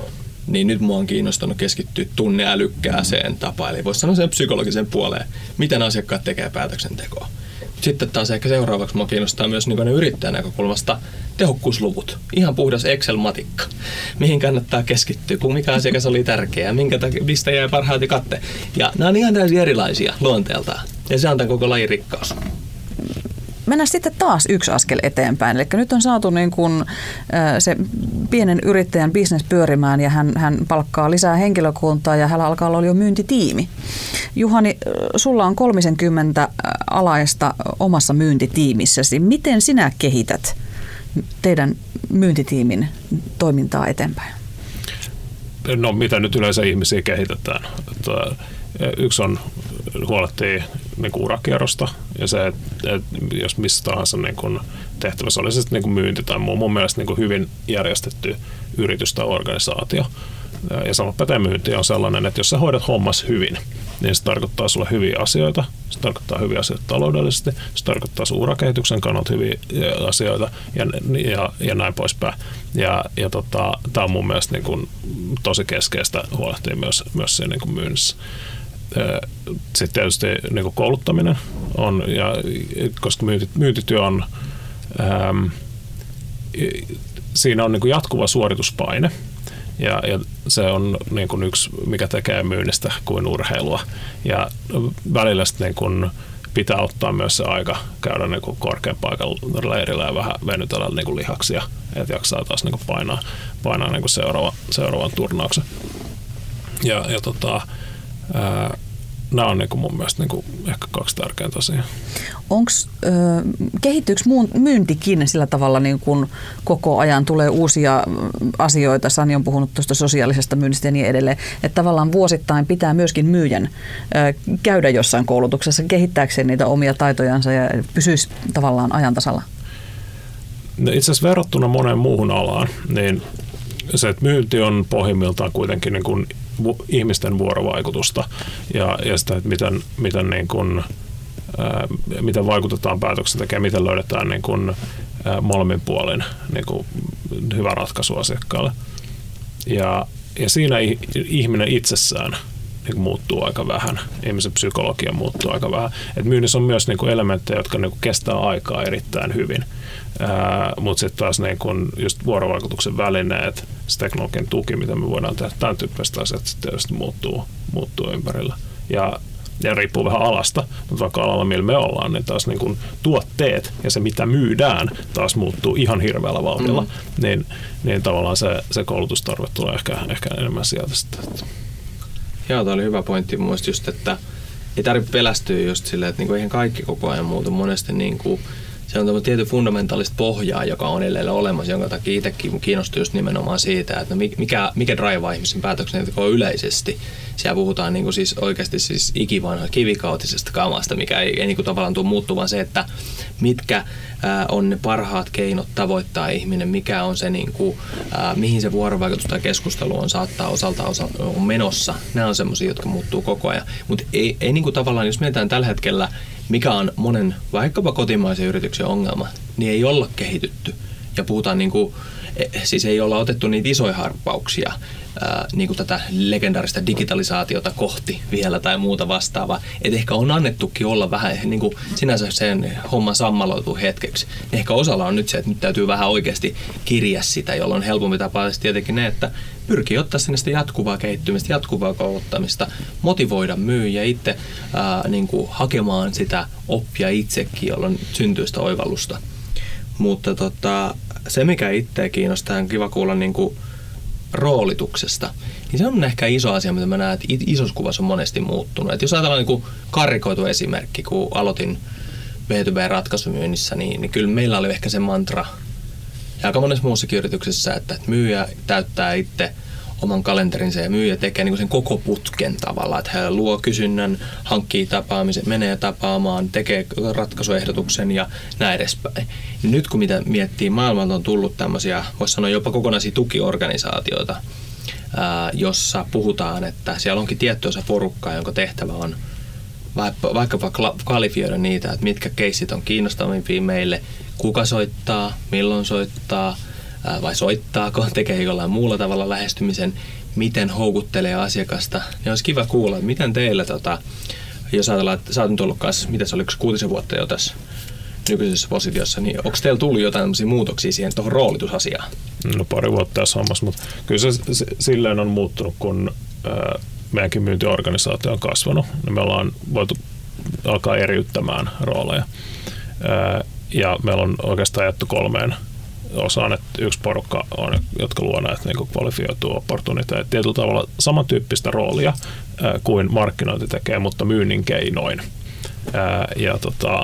niin nyt mua on kiinnostanut keskittyä tunneälykkääseen tapaan, eli voisi sanoa sen psykologisen puoleen, miten asiakkaat tekee päätöksentekoa. Sitten taas ehkä seuraavaksi mua kiinnostaa myös niin yrittäjän näkökulmasta tehokkuusluvut. Ihan puhdas Excel-matikka. Mihin kannattaa keskittyä, kun mikä asiakas oli tärkeä, minkä takia, mistä jäi parhaiten katte. Ja nämä on ihan täysin erilaisia luonteeltaan. Ja se tämän koko lajin rikkaus mennään sitten taas yksi askel eteenpäin. Eli nyt on saatu niin kuin se pienen yrittäjän bisnes pyörimään ja hän, hän palkkaa lisää henkilökuntaa ja hänellä alkaa olla jo myyntitiimi. Juhani, sulla on 30 alaista omassa myyntitiimissäsi. Miten sinä kehität teidän myyntitiimin toimintaa eteenpäin? No mitä nyt yleensä ihmisiä kehitetään. Yksi on huolehtii niin kuin urakierrosta ja se, että, että jos missä tahansa niin kuin tehtävässä oli se sitten niin kuin myynti tai muu, mun mielestä niin kuin hyvin järjestetty yritys tai organisaatio, Ja sama pätee myynti on sellainen, että jos sä hoidat hommas hyvin, niin se tarkoittaa sulle hyviä asioita, se tarkoittaa hyviä asioita taloudellisesti, se tarkoittaa sun urakehityksen kannalta hyviä asioita ja, ja, ja näin poispäin. Ja, ja tota, tämä on mun mielestä niin kuin tosi keskeistä huolehtia myös, myös siinä niin kuin myynnissä. Sitten tietysti niin kuin kouluttaminen on, ja koska myynti, myyntityö on, ähm, siinä on niin kuin jatkuva suorituspaine, ja, ja se on niin kuin yksi, mikä tekee myynnistä kuin urheilua. Ja välillä sitten niin kuin pitää ottaa myös se aika käydä niin kuin korkean paikalla leirillä ja vähän venytellä niin kuin lihaksia, että jaksaa taas niin kuin painaa, painaa niin kuin seuraava, seuraavan turnauksen. Ja, ja tota, ää, nämä on niin kuin mun mielestä niin kuin ehkä kaksi tärkeintä asiaa. Onks, ö, kehittyykö myyntikin sillä tavalla niin kuin koko ajan tulee uusia asioita? Sani on puhunut tuosta sosiaalisesta myynnistä ja niin edelleen. Että tavallaan vuosittain pitää myöskin myyjän ö, käydä jossain koulutuksessa kehittääkseen niitä omia taitojansa ja pysyisi tavallaan ajan tasalla. No itse asiassa verrattuna moneen muuhun alaan, niin se, että myynti on pohjimmiltaan kuitenkin niin kuin ihmisten vuorovaikutusta ja, ja sitä, että miten, miten, niin kuin, ää, miten vaikutetaan päätöksentekijään, miten löydetään niin kuin, ää, molemmin puolin niin kuin, hyvä ratkaisu asiakkaalle. Ja, ja siinä ihminen itsessään niin kuin muuttuu aika vähän. Ihmisen psykologia muuttuu aika vähän. Et myynnissä on myös niin kuin elementtejä, jotka niin kuin kestää aikaa erittäin hyvin. Mutta sitten taas niin kun just vuorovaikutuksen välineet, se teknologian tuki, mitä me voidaan tehdä, tämän tyyppiset asiat sitten tietysti muuttuu, muuttuu ympärillä. Ja, ja riippuu vähän alasta, mutta vaikka alalla, millä me ollaan, niin taas niin kun tuotteet ja se, mitä myydään, taas muuttuu ihan hirveällä vauhdilla. Mm. Niin, niin tavallaan se, se koulutustarve tulee ehkä, ehkä enemmän sieltä sitten. Joo, tämä oli hyvä pointti mun just, että ei tarvitse pelästyä just silleen, että niinku eihän kaikki koko ajan muutu. Monesti niinku, se on tietty fundamentaalista pohjaa, joka on edelleen olemassa, jonka takia itsekin kiinnostuu just nimenomaan siitä, että no mikä, mikä draivaa ihmisen päätöksentekoa yleisesti. Siellä puhutaan niin kuin siis oikeasti siis ikivanha kivikautisesta kamasta, mikä ei, ei niin kuin tavallaan tule muuttumaan se, että mitkä ää, on ne parhaat keinot tavoittaa ihminen, mikä on se, niin kuin, ää, mihin se vuorovaikutus tai keskustelu on saattaa osalta osa, on menossa. Nämä on semmoisia, jotka muuttuu koko ajan. Mutta ei, ei niin kuin tavallaan, jos mietitään tällä hetkellä mikä on monen vaikkapa kotimaisen yrityksen ongelma, niin ei olla kehitytty. Ja puhutaan niin kuin, e, siis ei olla otettu niitä isoja harppauksia, ää, niin kuin tätä legendaarista digitalisaatiota kohti vielä tai muuta vastaavaa. Että ehkä on annettukin olla vähän niin kuin sinänsä sen homma sammaloituu hetkeksi. Ehkä osalla on nyt se, että nyt täytyy vähän oikeasti kirja sitä, jolloin helpompi tapa tietenkin ne, että pyrkii ottaa sinne sitä jatkuvaa kehittymistä, jatkuvaa kouluttamista, motivoida myyjä itse ää, niin kuin hakemaan sitä oppia itsekin, jolloin syntyy sitä oivallusta. Mutta tota, se, mikä itseä kiinnostaa, on kiva kuulla niin kuin roolituksesta, niin se on ehkä iso asia, mitä mä näen, että isossa kuvassa on monesti muuttunut. Et jos ajatellaan niin karikoitu esimerkki, kun aloitin B2B-ratkaisumyynnissä, niin, niin kyllä meillä oli ehkä se mantra, ja aika monessa muussakin yrityksessä, että myyjä täyttää itse oman kalenterinsa ja myyjä tekee niin sen koko putken tavalla, että hän luo kysynnän, hankkii tapaamisen, menee tapaamaan, tekee ratkaisuehdotuksen ja näin edespäin. Nyt kun mitä miettii, maailmalta on tullut tämmöisiä, voisi sanoa jopa kokonaisia tukiorganisaatioita, jossa puhutaan, että siellä onkin tietty osa porukkaa, jonka tehtävä on vaikkapa kvalifioida niitä, että mitkä keissit on kiinnostavimpia meille, kuka soittaa, milloin soittaa, vai soittaako, tekee jollain muulla tavalla lähestymisen, miten houkuttelee asiakasta. Ja olisi kiva kuulla, että miten teillä, tota, jos ajatellaan, että sä oot nyt ollut kanssa, mitä se oli, kuutisen vuotta jo tässä nykyisessä positiossa, niin onko teillä tullut jotain muutoksia siihen tuohon roolitusasiaan? No pari vuotta tässä hommassa, mutta kyllä se, se silleen on muuttunut, kun ää, meidänkin myyntiorganisaatio on kasvanut, niin me ollaan voitu alkaa eriyttämään rooleja. Ää, ja meillä on oikeastaan jätty kolmeen osaan, että yksi porukka on, jotka luo näitä niin kvalifioitua opportuniteetteja. Tietyllä tavalla samantyyppistä roolia ää, kuin markkinointi tekee, mutta myynnin keinoin. Ää, ja tota,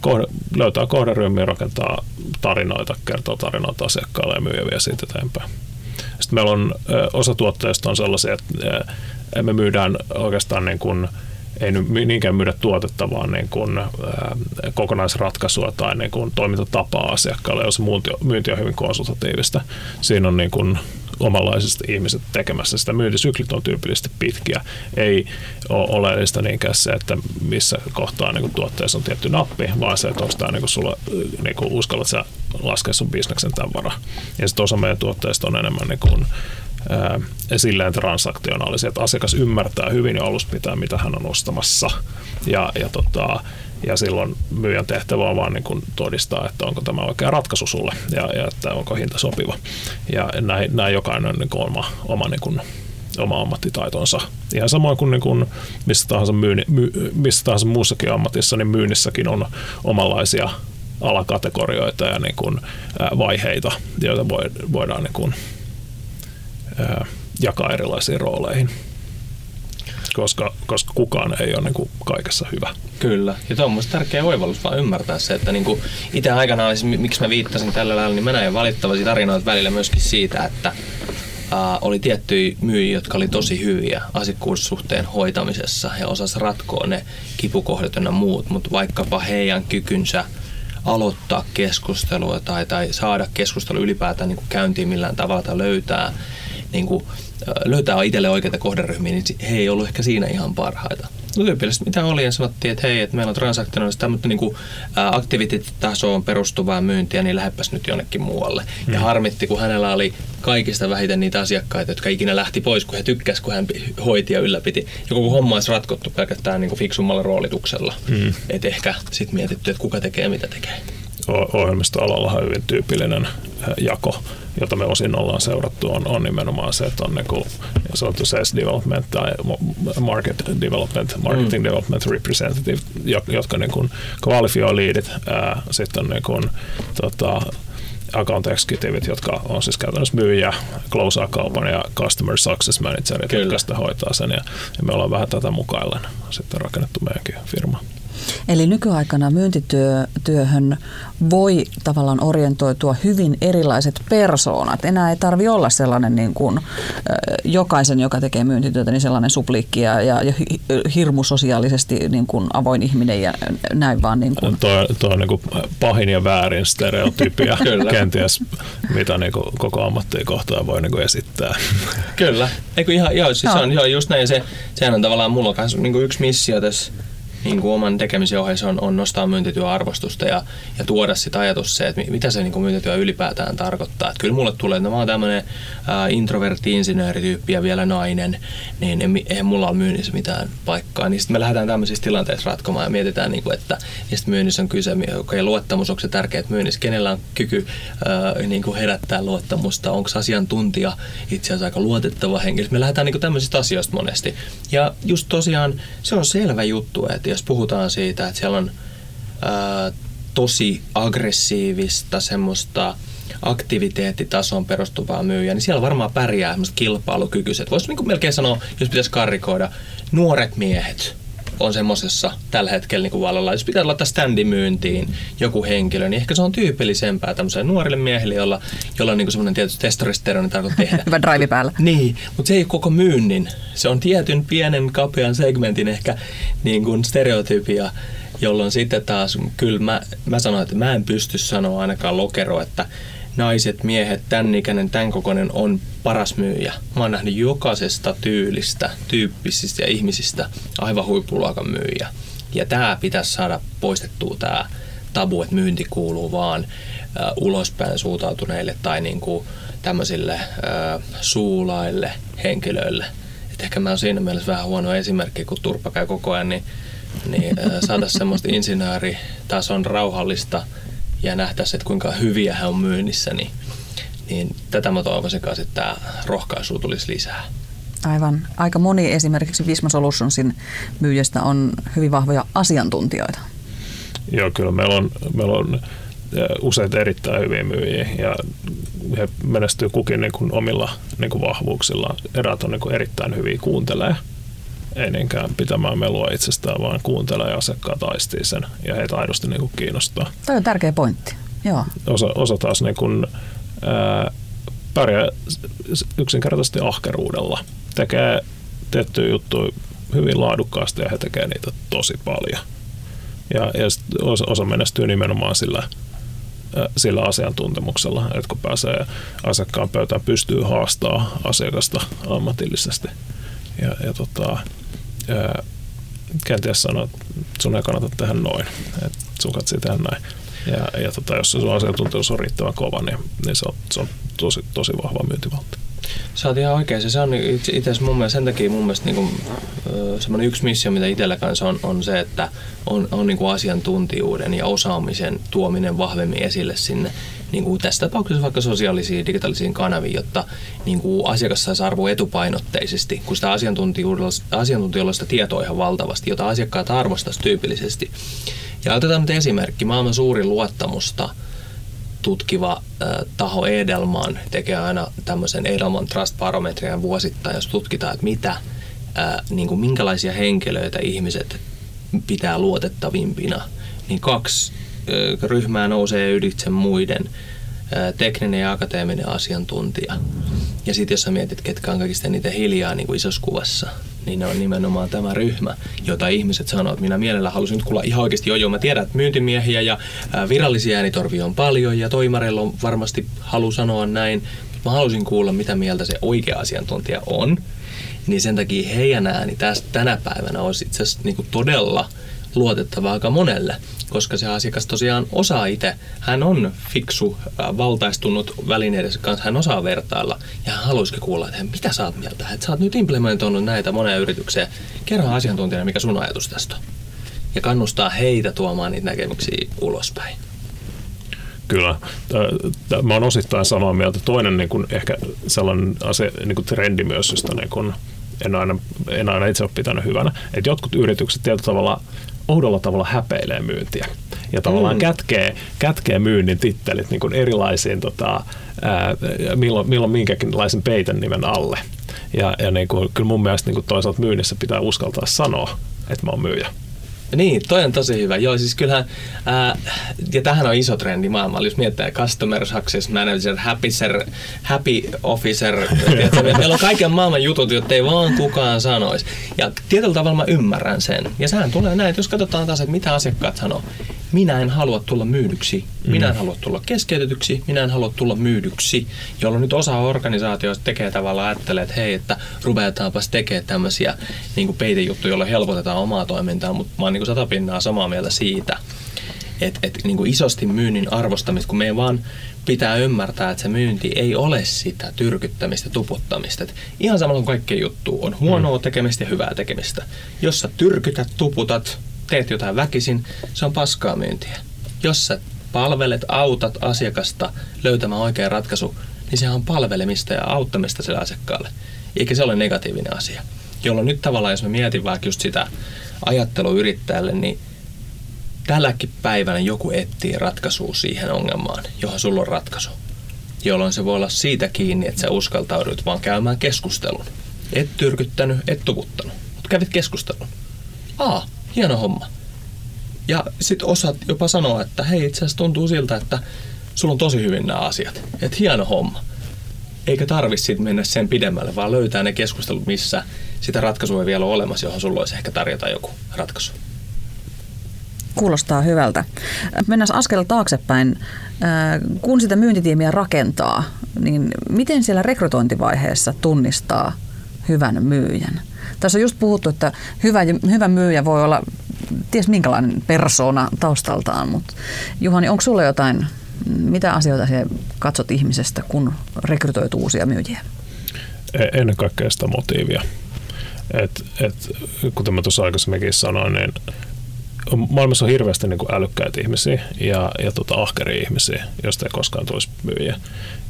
kohde, löytää kohderyhmiä, rakentaa tarinoita, kertoo tarinoita asiakkaalle ja myyjä vie siitä eteenpäin. Sitten meillä on osa tuotteista on sellaisia, että me myydään oikeastaan niin kuin, ei niinkään myydä tuotetta, vaan niin kuin, ää, kokonaisratkaisua tai niin kuin toimintatapaa asiakkaalle, jos myynti, on hyvin konsultatiivista. Siinä on niin kuin omanlaisesti ihmiset tekemässä sitä. Myyntisyklit on tyypillisesti pitkiä. Ei ole oleellista niinkään se, että missä kohtaa niin kuin tuotteessa on tietty nappi, vaan se, että onko tämä niin kuin sulla, niin kuin uskallat sä laskea sun bisneksen tämän varan. Ja sitten osa meidän tuotteista on enemmän niin kuin, silleen transaktionaalisia, että asiakas ymmärtää hyvin jo alusta pitää, mitä hän on ostamassa. Ja, ja tota, ja silloin myyjän tehtävä on vaan niin kuin todistaa, että onko tämä oikea ratkaisu sulle ja, ja että onko hinta sopiva. Ja näin, näin jokainen on niin kuin oma, oma, niin kuin, oma ammattitaitonsa. Ihan samoin kuin, niin kuin missä, tahansa myynni, my, missä tahansa muussakin ammatissa, niin myynnissäkin on omanlaisia alakategorioita ja niin kuin, vaiheita, joita voidaan niin kuin, jakaa erilaisiin rooleihin. Koska, koska kukaan ei ole niin kuin kaikessa hyvä. Kyllä, ja tuo on myös tärkeä oivallus vaan ymmärtää se, että niin itse aikanaan, siis miksi mä viittasin tällä lailla, niin mä näin valittavasti tarinoita välillä myöskin siitä, että Uh, oli tiettyjä myyjiä, jotka oli tosi hyviä asiakkuussuhteen hoitamisessa. Ja osasi ratkoa ne kipukohdat ja muut, mutta vaikkapa heidän kykynsä aloittaa keskustelua tai, tai saada keskustelu ylipäätään niin kuin käyntiin millään tavalla tai löytää niin kuin, löytää itselle oikeita kohderyhmiä, niin he ei ollut ehkä siinä ihan parhaita. No tyypillisesti mitä oli ja sanottiin, että hei, että meillä on transaktionaalista tämmöistä niin kuin, aktiviteettitasoon perustuvaa myyntiä, niin lähepäs nyt jonnekin muualle. Mm. Ja harmitti, kun hänellä oli kaikista vähiten niitä asiakkaita, jotka ikinä lähti pois, kun he tykkäsivät, kun hän hoiti ja ylläpiti. Ja koko homma olisi ratkottu pelkästään niin kuin fiksummalla roolituksella. Mm. Että ehkä sitten mietitty, että kuka tekee mitä tekee ohjelmistoalalla on hyvin tyypillinen jako, jota me osin ollaan seurattu, on, on nimenomaan se, että on niin sanottu sales development tai market development, marketing mm. development representative, jotka niin kuin kvalifioi liidit. Sitten on niin kuin, tota, account executiveit, jotka on siis käytännössä myyjä, close kaupan ja customer success managerit, jotka sitä hoitaa sen. Ja, ja me ollaan vähän tätä mukaillen sitten rakennettu meidänkin firma. Eli nykyaikana myyntityöhön voi tavallaan orientoitua hyvin erilaiset persoonat. Enää ei tarvi olla sellainen niin kuin, jokaisen, joka tekee myyntityötä, niin sellainen supliikki ja, ja, ja hirmu sosiaalisesti niin kuin avoin ihminen ja näin vaan. Niin kuin. Tuo, tuo on niin kuin pahin ja väärin stereotypia kenties, mitä niin kuin koko ammattia kohtaan voi niin kuin esittää. Kyllä. Eikö ihan, joo, siis no. se on joo, just näin. Se, sehän on tavallaan mulla on niin kuin yksi missio tässä niin kuin oman tekemisen ohjeessa on, on nostaa myyntityöarvostusta ja, ja tuoda sitä ajatus se, että mitä se niin kuin myyntityö ylipäätään tarkoittaa. Että kyllä mulle tulee, että no, mä oon tämmöinen introvertti insinöörityyppi ja vielä nainen, niin eihän mulla ole myynnissä mitään paikkaa. Niin sitten me lähdetään tämmöisissä tilanteissa ratkomaan ja mietitään, niin kuin, että mistä myynnissä on kyse, okay, luottamus, onko se tärkeää myynnissä, kenellä on kyky ää, niin kuin herättää luottamusta, onko asiantuntija itse asiassa aika luotettava henkilö. Me lähdetään niin kuin tämmöisistä asioista monesti. Ja just tosiaan se on selvä juttu, että jos puhutaan siitä, että siellä on ää, tosi aggressiivista semmoista aktiviteettitason perustuvaa myyjää, niin siellä varmaan pärjää semmoiset kilpailukykyiset. Voisi niin melkein sanoa, jos pitäisi karikoida, nuoret miehet on semmoisessa tällä hetkellä niin vallalla. Jos pitää laittaa standimyyntiin joku henkilö, niin ehkä se on tyypillisempää tämmöiselle nuorille miehille, jolla, jolla on niin semmoinen tietty testosteroni tarkoitus tehdä. Hyvä drive päällä. Niin, mutta se ei ole koko myynnin. Se on tietyn pienen kapean segmentin ehkä niin kuin stereotypia, jolloin sitten taas kyllä mä, mä sanoin, että mä en pysty sanoa ainakaan lokero, että naiset, miehet, tämän ikäinen, tämän kokoinen on paras myyjä. Mä oon nähnyt jokaisesta tyylistä, tyyppisistä ja ihmisistä aivan huippuluokan myyjä. Ja tämä pitäisi saada poistettua tämä tabu, että myynti kuuluu vaan äh, ulospäin suuntautuneille tai niinku tämmöisille äh, suulaille henkilöille. Et ehkä mä oon siinä mielessä vähän huono esimerkki, kun turpa käy koko ajan, niin, niin äh, saataisiin semmoista insinööritason rauhallista ja nähtäisiin, että kuinka hyviä hän on myynnissä, niin, niin tätä mä toivoisin kanssa, että tämä rohkaisu tulisi lisää. Aivan. Aika moni esimerkiksi Visma Solutionsin myyjästä on hyvin vahvoja asiantuntijoita. Joo, kyllä meillä on, meillä on useita erittäin hyviä myyjiä ja he menestyy kukin niin kuin omilla niin kuin vahvuuksillaan. Erät on niin kuin erittäin hyviä kuuntelee ei niinkään pitämään melua itsestään, vaan kuuntelee asiakkaat aistii sen ja heitä aidosti niin kuin kiinnostaa. Tämä on tärkeä pointti. Joo. Osa, osa taas niin kuin, ää, pärjää yksinkertaisesti ahkeruudella. Tekee tiettyjä juttuja hyvin laadukkaasti ja he tekee niitä tosi paljon. Ja, ja osa, osa menestyy nimenomaan sillä sillä asiantuntemuksella, että kun pääsee asiakkaan pöytään, pystyy haastaa asiakasta ammatillisesti. Ja, ja tota, ää, kenties sanoa, että sun ei kannata tehdä noin, että sun kannattaa tehdä näin. Ja, ja tota, jos se sun asiantuntijuus on riittävän kova, niin, niin se on, se on tosi, tosi vahva myyntivaltti. Sä oot ihan oikein. Se on itse asiassa mun mielestä sen takia mun mielestä niin semmoinen yksi missio, mitä itsellä kanssa on, on se, että on, on niin kuin asiantuntijuuden ja osaamisen tuominen vahvemmin esille sinne niin kuin tässä tapauksessa vaikka sosiaalisiin digitaalisiin kanaviin, jotta niin kuin asiakas saisi arvoa etupainotteisesti, kun sitä asiantuntijoilla sitä tietoa ihan valtavasti, jota asiakkaat arvostaisi tyypillisesti. Ja otetaan nyt esimerkki. Maailman suurin luottamusta tutkiva äh, taho Edelman tekee aina tämmöisen Edelman Trust Barometrian vuosittain, jos tutkitaan, että mitä, äh, niin kuin minkälaisia henkilöitä ihmiset pitää luotettavimpina, niin kaksi ryhmää nousee ylitse muiden, tekninen ja akateeminen asiantuntija. Ja sitten jos sä mietit, ketkä on kaikista niitä hiljaa niin kuin isossa kuvassa, niin ne on nimenomaan tämä ryhmä, jota ihmiset sanoo, että minä mielellä halusin nyt kuulla ihan oikeasti, jo, jo mä tiedän, että myyntimiehiä ja virallisia äänitorvia on paljon ja toimareilla on varmasti halu sanoa näin, mutta mä halusin kuulla, mitä mieltä se oikea asiantuntija on, niin sen takia heidän ääni tästä, tänä päivänä olisi itse asiassa niin todella luotettava aika monelle koska se asiakas tosiaan osaa itse. Hän on fiksu, äh, valtaistunut välineiden kanssa, hän osaa vertailla ja hän haluaisikin kuulla, että mitä sä oot mieltä, että sä oot nyt implementoinut näitä monia yrityksiä. Kerro asiantuntijana, mikä sun ajatus tästä on. Ja kannustaa heitä tuomaan niitä näkemyksiä ulospäin. Kyllä. Mä oon osittain samaa mieltä. Toinen niin kuin ehkä sellainen asia, niin kuin trendi myös, josta niin kuin en, aina, en aina itse ole pitänyt hyvänä. Että jotkut yritykset tietyllä tavalla oudolla tavalla häpeilee myyntiä. Ja tavallaan mm. kätkee, kätkee myynnin tittelit niin kuin erilaisiin, tota, ää, milloin, milloin minkäkinlaisen peiten nimen alle. Ja, ja niin kuin, kyllä mun mielestä niin kuin toisaalta myynnissä pitää uskaltaa sanoa, että mä oon myyjä. Niin, toi on tosi hyvä. Joo, siis kyllähän, ää, ja tähän on iso trendi maailmalla, jos miettii Customer Success Manager, Happy, happy Officer, tiedätkö, meillä on kaiken maailman jutut, jotta ei vaan kukaan sanoisi. Ja tietyllä tavalla mä ymmärrän sen. Ja sehän tulee näin, että jos katsotaan taas, että mitä asiakkaat sanoo. Minä en halua tulla myydyksi, minä en mm. halua tulla keskeytetyksi, minä en halua tulla myydyksi, jolloin nyt osa organisaatioista tekee tavallaan ajattelee, että hei, että ruvetaanpas tekemään tämmöisiä niin peitejuttuja, joilla helpotetaan omaa toimintaa, mutta mä oon niin satapinnaa samaa mieltä siitä, että, että niin isosti myynnin arvostamista, kun meidän vaan pitää ymmärtää, että se myynti ei ole sitä tyrkyttämistä, tuputtamista. Et ihan samalla kuin kaikkea juttu on huonoa mm. tekemistä ja hyvää tekemistä. Jos sä tyrkytät, tuputat, teet jotain väkisin, se on paskaa myyntiä. Jos sä palvelet, autat asiakasta löytämään oikea ratkaisu, niin sehän on palvelemista ja auttamista sille asiakkaalle. Eikä se ole negatiivinen asia. Jolloin nyt tavallaan, jos mä mietin vaikka just sitä ajattelua yrittäjälle, niin tälläkin päivänä joku etsii ratkaisua siihen ongelmaan, johon sulla on ratkaisu. Jolloin se voi olla siitä kiinni, että sä uskaltaudut vaan käymään keskustelun. Et tyrkyttänyt, et tuvuttanut, mutta kävit keskustelun. Aa, hieno homma. Ja sitten osaat jopa sanoa, että hei, itse asiassa tuntuu siltä, että sulla on tosi hyvin nämä asiat. Että hieno homma. Eikä tarvitse sitten mennä sen pidemmälle, vaan löytää ne keskustelut, missä sitä ratkaisua ei vielä ole olemassa, johon sulla olisi ehkä tarjota joku ratkaisu. Kuulostaa hyvältä. Mennään askel taaksepäin. Kun sitä myyntitiimiä rakentaa, niin miten siellä rekrytointivaiheessa tunnistaa hyvän myyjän? Tässä on just puhuttu, että hyvä, hyvä myyjä voi olla ties minkälainen persona taustaltaan, mutta Juhani, onko sulla jotain, mitä asioita sinä katsot ihmisestä, kun rekrytoit uusia myyjiä? E, ennen kaikkea sitä motiivia. Et, et, kuten mä tuossa aikaisemminkin sanoin, niin maailmassa on hirveästi niin älykkäitä ihmisiä ja, ja tota, ahkeria ihmisiä, joista ei koskaan tulisi myyjiä.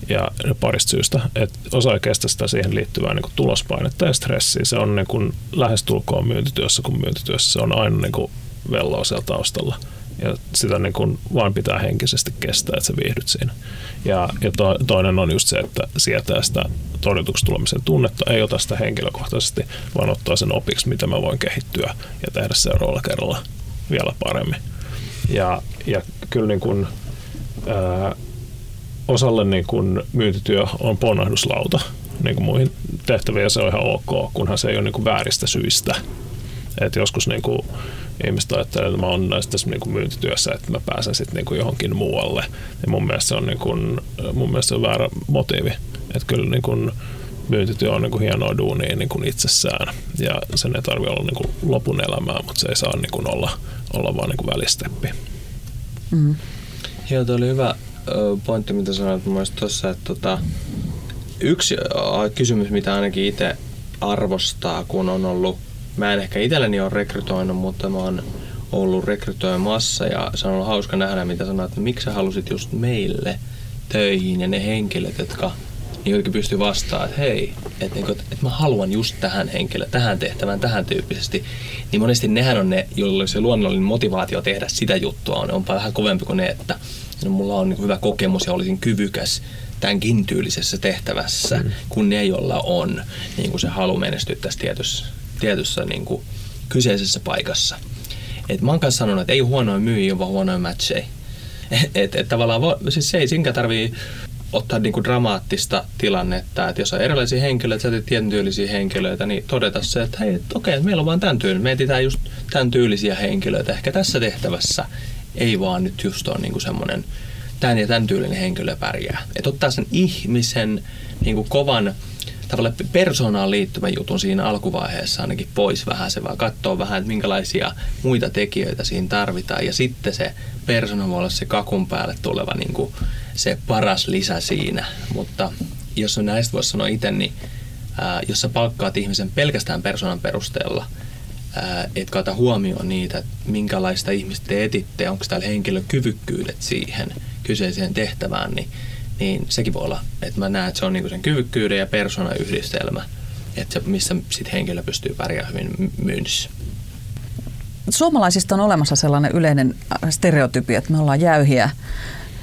Ja parista syystä, että osa ei kestä sitä siihen liittyvää niin tulospainetta ja stressiä. Se on niin lähestulkoon myyntityössä kuin myyntityössä. Se on aina niin kuin velloa siellä taustalla. Ja sitä niin kuin vaan pitää henkisesti kestää, että sä viihdyt siinä. Ja, ja to, toinen on just se, että sietää sitä torjutuksi tulemisen tunnetta, ei ota sitä henkilökohtaisesti, vaan ottaa sen opiksi, mitä mä voin kehittyä ja tehdä seuraavalla kerralla vielä paremmin. Ja, ja kyllä niin kuin, ää, osalle niin kuin myyntityö on ponnahduslauta niin kuin muihin tehtäviin ja se on ihan ok, kunhan se ei ole niin kuin vääristä syistä. Et joskus niin kuin, ihmiset ajattelee, että mä oon tässä niin kuin myyntityössä, että mä pääsen sitten niin kuin johonkin muualle. Ja mun mielestä se on, niin kuin, mun mielestä se on väärä motiivi. Että kyllä niin kuin, myyntityö on niin kuin hienoa duunia niin kuin itsessään ja sen ei tarvitse olla niin kuin lopun elämää, mutta se ei saa niin kuin olla, olla vaan niin kuin välisteppi. Mm. Joo, tuo oli hyvä pointti, mitä sanoit mun tuossa, että tota, yksi kysymys, mitä ainakin itse arvostaa, kun on ollut, mä en ehkä itselleni ole rekrytoinut, mutta mä oon ollut rekrytoimassa ja se on ollut hauska nähdä, mitä sanoit, että miksi sä halusit just meille töihin ja ne henkilöt, jotka niin jotenkin pystyy vastaamaan, että hei, että, niin kuin, että, että mä haluan just tähän henkilöön, tähän tehtävään, tähän tyyppisesti. Niin monesti nehän on ne, joilla se luonnollinen motivaatio tehdä sitä juttua on, onpa vähän kovempi kuin ne, että no, mulla on niin hyvä kokemus ja olisin kyvykäs tämänkin tyylisessä tehtävässä, mm. kun ne, joilla on niin kuin se halu menestyä tässä tietyssä, tietyssä niin kuin kyseisessä paikassa. Et mä oon kanssa sanonut, että ei huonoin myyjiä, vaan huonoin matcheja. Et, et, et tavallaan, siis se ei sinkä tarvii ottaa niin kuin dramaattista tilannetta, että jos on erilaisia henkilöitä, sä tietyn tyylisiä henkilöitä, niin todeta se, että hei, okei, okay, meillä on vaan tämän tyylinen, me etsitään just tämän tyylisiä henkilöitä. Ehkä tässä tehtävässä ei vaan nyt just ole niin kuin semmoinen tämän ja tämän tyylinen henkilö pärjää. Että ottaa sen ihmisen niin kuin kovan tavallaan persoonaan liittyvän jutun siinä alkuvaiheessa ainakin pois vähän se, vaan katsoo vähän, että minkälaisia muita tekijöitä siinä tarvitaan. Ja sitten se persona voi olla se kakun päälle tuleva niin kuin se paras lisä siinä. Mutta jos on näistä voisi sanoa itse, niin ää, jos sä palkkaat ihmisen pelkästään persoonan perusteella, ää, etkä ota huomioon niitä, että minkälaista ihmistä te etitte, onko täällä henkilökyvykkyydet siihen kyseiseen tehtävään, niin, niin sekin voi olla, että mä näen, että se on niinku sen kyvykkyyden ja persoonan yhdistelmä, että se, missä sit henkilö pystyy pärjäämään hyvin myynnissä. Suomalaisista on olemassa sellainen yleinen stereotypia, että me ollaan jäyhiä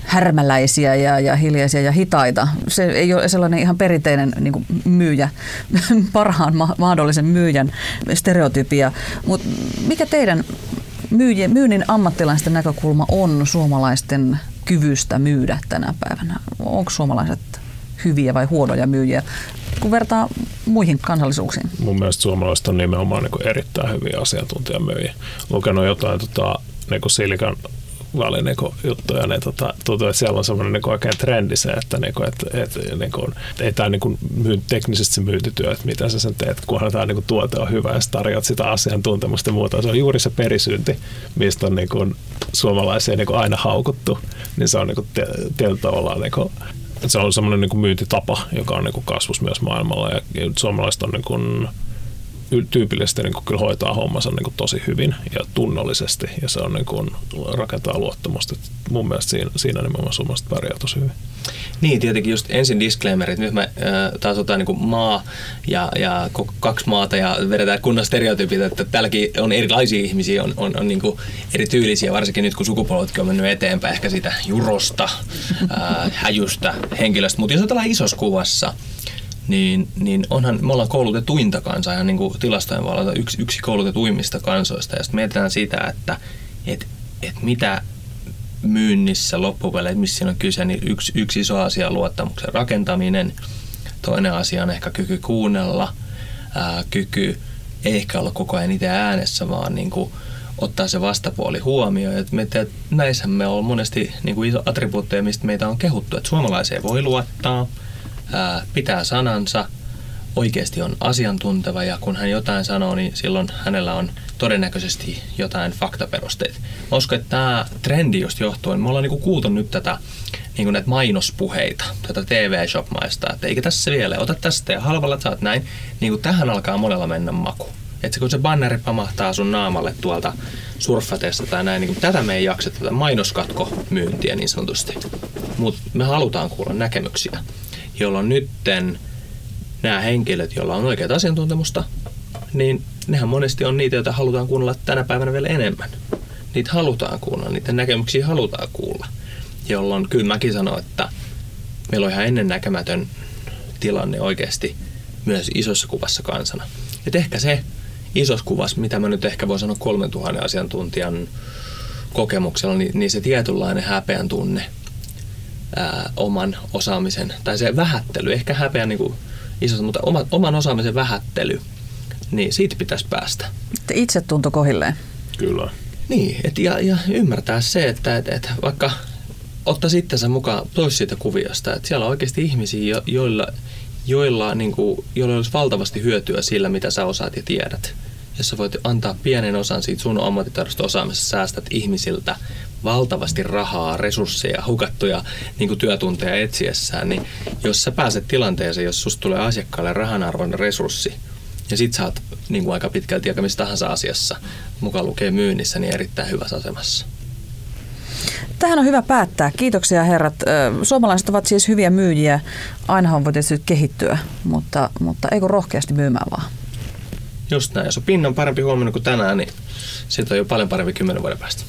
härmäläisiä ja, ja hiljaisia ja hitaita. Se ei ole sellainen ihan perinteinen niin myyjä, parhaan ma- mahdollisen myyjän stereotypia. Mutta mikä teidän myyjien, myynnin ammattilaisten näkökulma on suomalaisten kyvystä myydä tänä päivänä? Onko suomalaiset hyviä vai huonoja myyjiä, kun vertaa muihin kansallisuuksiin? Mun mielestä suomalaiset on nimenomaan niin erittäin hyviä asiantuntijamyyjiä. Lukenut jotain tota, niin Silikan Valley niin juttuja, niin tota, tuntuu, että siellä on semmoinen niin oikein trendi se, että, niin kuin, että, että niin kuin, ei tämä niin kuin, myy, teknisesti se myyntityö, että mitä sä sen teet, kunhan tämä niin tuote on hyvä ja sä tarjoat sitä asiantuntemusta ja muuta. Se on juuri se perisynti, mistä on niin kuin, suomalaisia niin kuin aina haukuttu, niin se on niin kuin, tietyllä tavalla niin kuin, se on semmoinen niin myyntitapa, joka on niin myös maailmalla ja suomalaiset on niin kuin, tyypillisesti niin kuin kyllä hoitaa hommansa niin kuin tosi hyvin ja tunnollisesti ja se on niin kuin, rakentaa luottamusta. Mun mielestä siinä, siinä nimenomaan suomalaiset pärjää tosi hyvin. Niin, tietenkin just ensin disclaimerit. Nyt me äh, taas otetaan niin maa ja, ja kaksi maata ja vedetään kunnon stereotypit, että täälläkin on erilaisia ihmisiä, on, on, on niin kuin eri tyylisiä, varsinkin nyt kun sukupolvetkin on mennyt eteenpäin ehkä siitä jurosta, äh, häjystä henkilöstä. Mutta jos otetaan isossa kuvassa, niin, niin onhan, me ollaan koulutetuinta kansaa ihan niin kuin tilastojen valita yksi, yksi koulutetuimmista kansoista. Ja sitten mietitään sitä, että et, et mitä myynnissä loppupeleissä, missä siinä on kyse, niin yksi, yksi iso asia on luottamuksen rakentaminen. Toinen asia on ehkä kyky kuunnella, ää, kyky ei ehkä olla koko ajan itse äänessä, vaan niin kuin ottaa se vastapuoli huomioon. Et me te, näissähän me on monesti niin kuin iso attribuutteja, mistä meitä on kehuttu, että suomalaiseen voi luottaa – ää, pitää sanansa, oikeasti on asiantunteva ja kun hän jotain sanoo, niin silloin hänellä on todennäköisesti jotain faktaperusteita. Mä uskon, että tämä trendi just johtuen, me ollaan niinku kuultu nyt tätä niin näitä mainospuheita, tätä TV-shop-maista, että eikä tässä vielä, ota tästä ja halvalla saat näin, niin kuin tähän alkaa monella mennä maku. Että kun se banneri pamahtaa sun naamalle tuolta surffatessa tai näin, niin tätä me ei jaksa, tätä mainoskatko myyntiä niin sanotusti. Mutta me halutaan kuulla näkemyksiä jolloin nytten nämä henkilöt, joilla on oikeat asiantuntemusta, niin nehän monesti on niitä, joita halutaan kuunnella tänä päivänä vielä enemmän. Niitä halutaan kuunnella, niiden näkemyksiä halutaan kuulla. Jolloin kyllä mäkin sanon, että meillä on ihan ennennäkemätön tilanne oikeasti myös isossa kuvassa kansana. Et ehkä se isossa kuvassa, mitä mä nyt ehkä voin sanoa 3000 asiantuntijan kokemuksella, niin, niin se tietynlainen häpeän tunne – ää, oman osaamisen, tai se vähättely, ehkä häpeä niin kuin isossa, mutta oma, oman osaamisen vähättely, niin siitä pitäisi päästä. Itse tuntui kohilleen. Kyllä. Niin, et, ja, ja ymmärtää se, että et, et vaikka ottaa itsensä mukaan pois siitä kuviosta, että siellä on oikeasti ihmisiä, jo, joilla, joilla, niin kuin, joilla olisi valtavasti hyötyä sillä, mitä sä osaat ja tiedät. Jos sä voit antaa pienen osan siitä sun ammattitaidosta osaamisesta, säästät ihmisiltä valtavasti rahaa, resursseja, hukattuja niin kuin työtunteja etsiessään, niin jos sä pääset tilanteeseen, jos susta tulee asiakkaalle rahanarvoinen resurssi, ja sit sä oot niin kuin aika pitkälti aika missä tahansa asiassa, mukaan lukee myynnissä, niin erittäin hyvässä asemassa. Tähän on hyvä päättää. Kiitoksia herrat. Suomalaiset ovat siis hyviä myyjiä. Ainahan voi tietysti kehittyä, mutta, mutta eikö rohkeasti myymään vaan. Just näin. Jos on pinnan parempi huomenna kuin tänään, niin siitä on jo paljon parempi kymmenen vuoden päästä.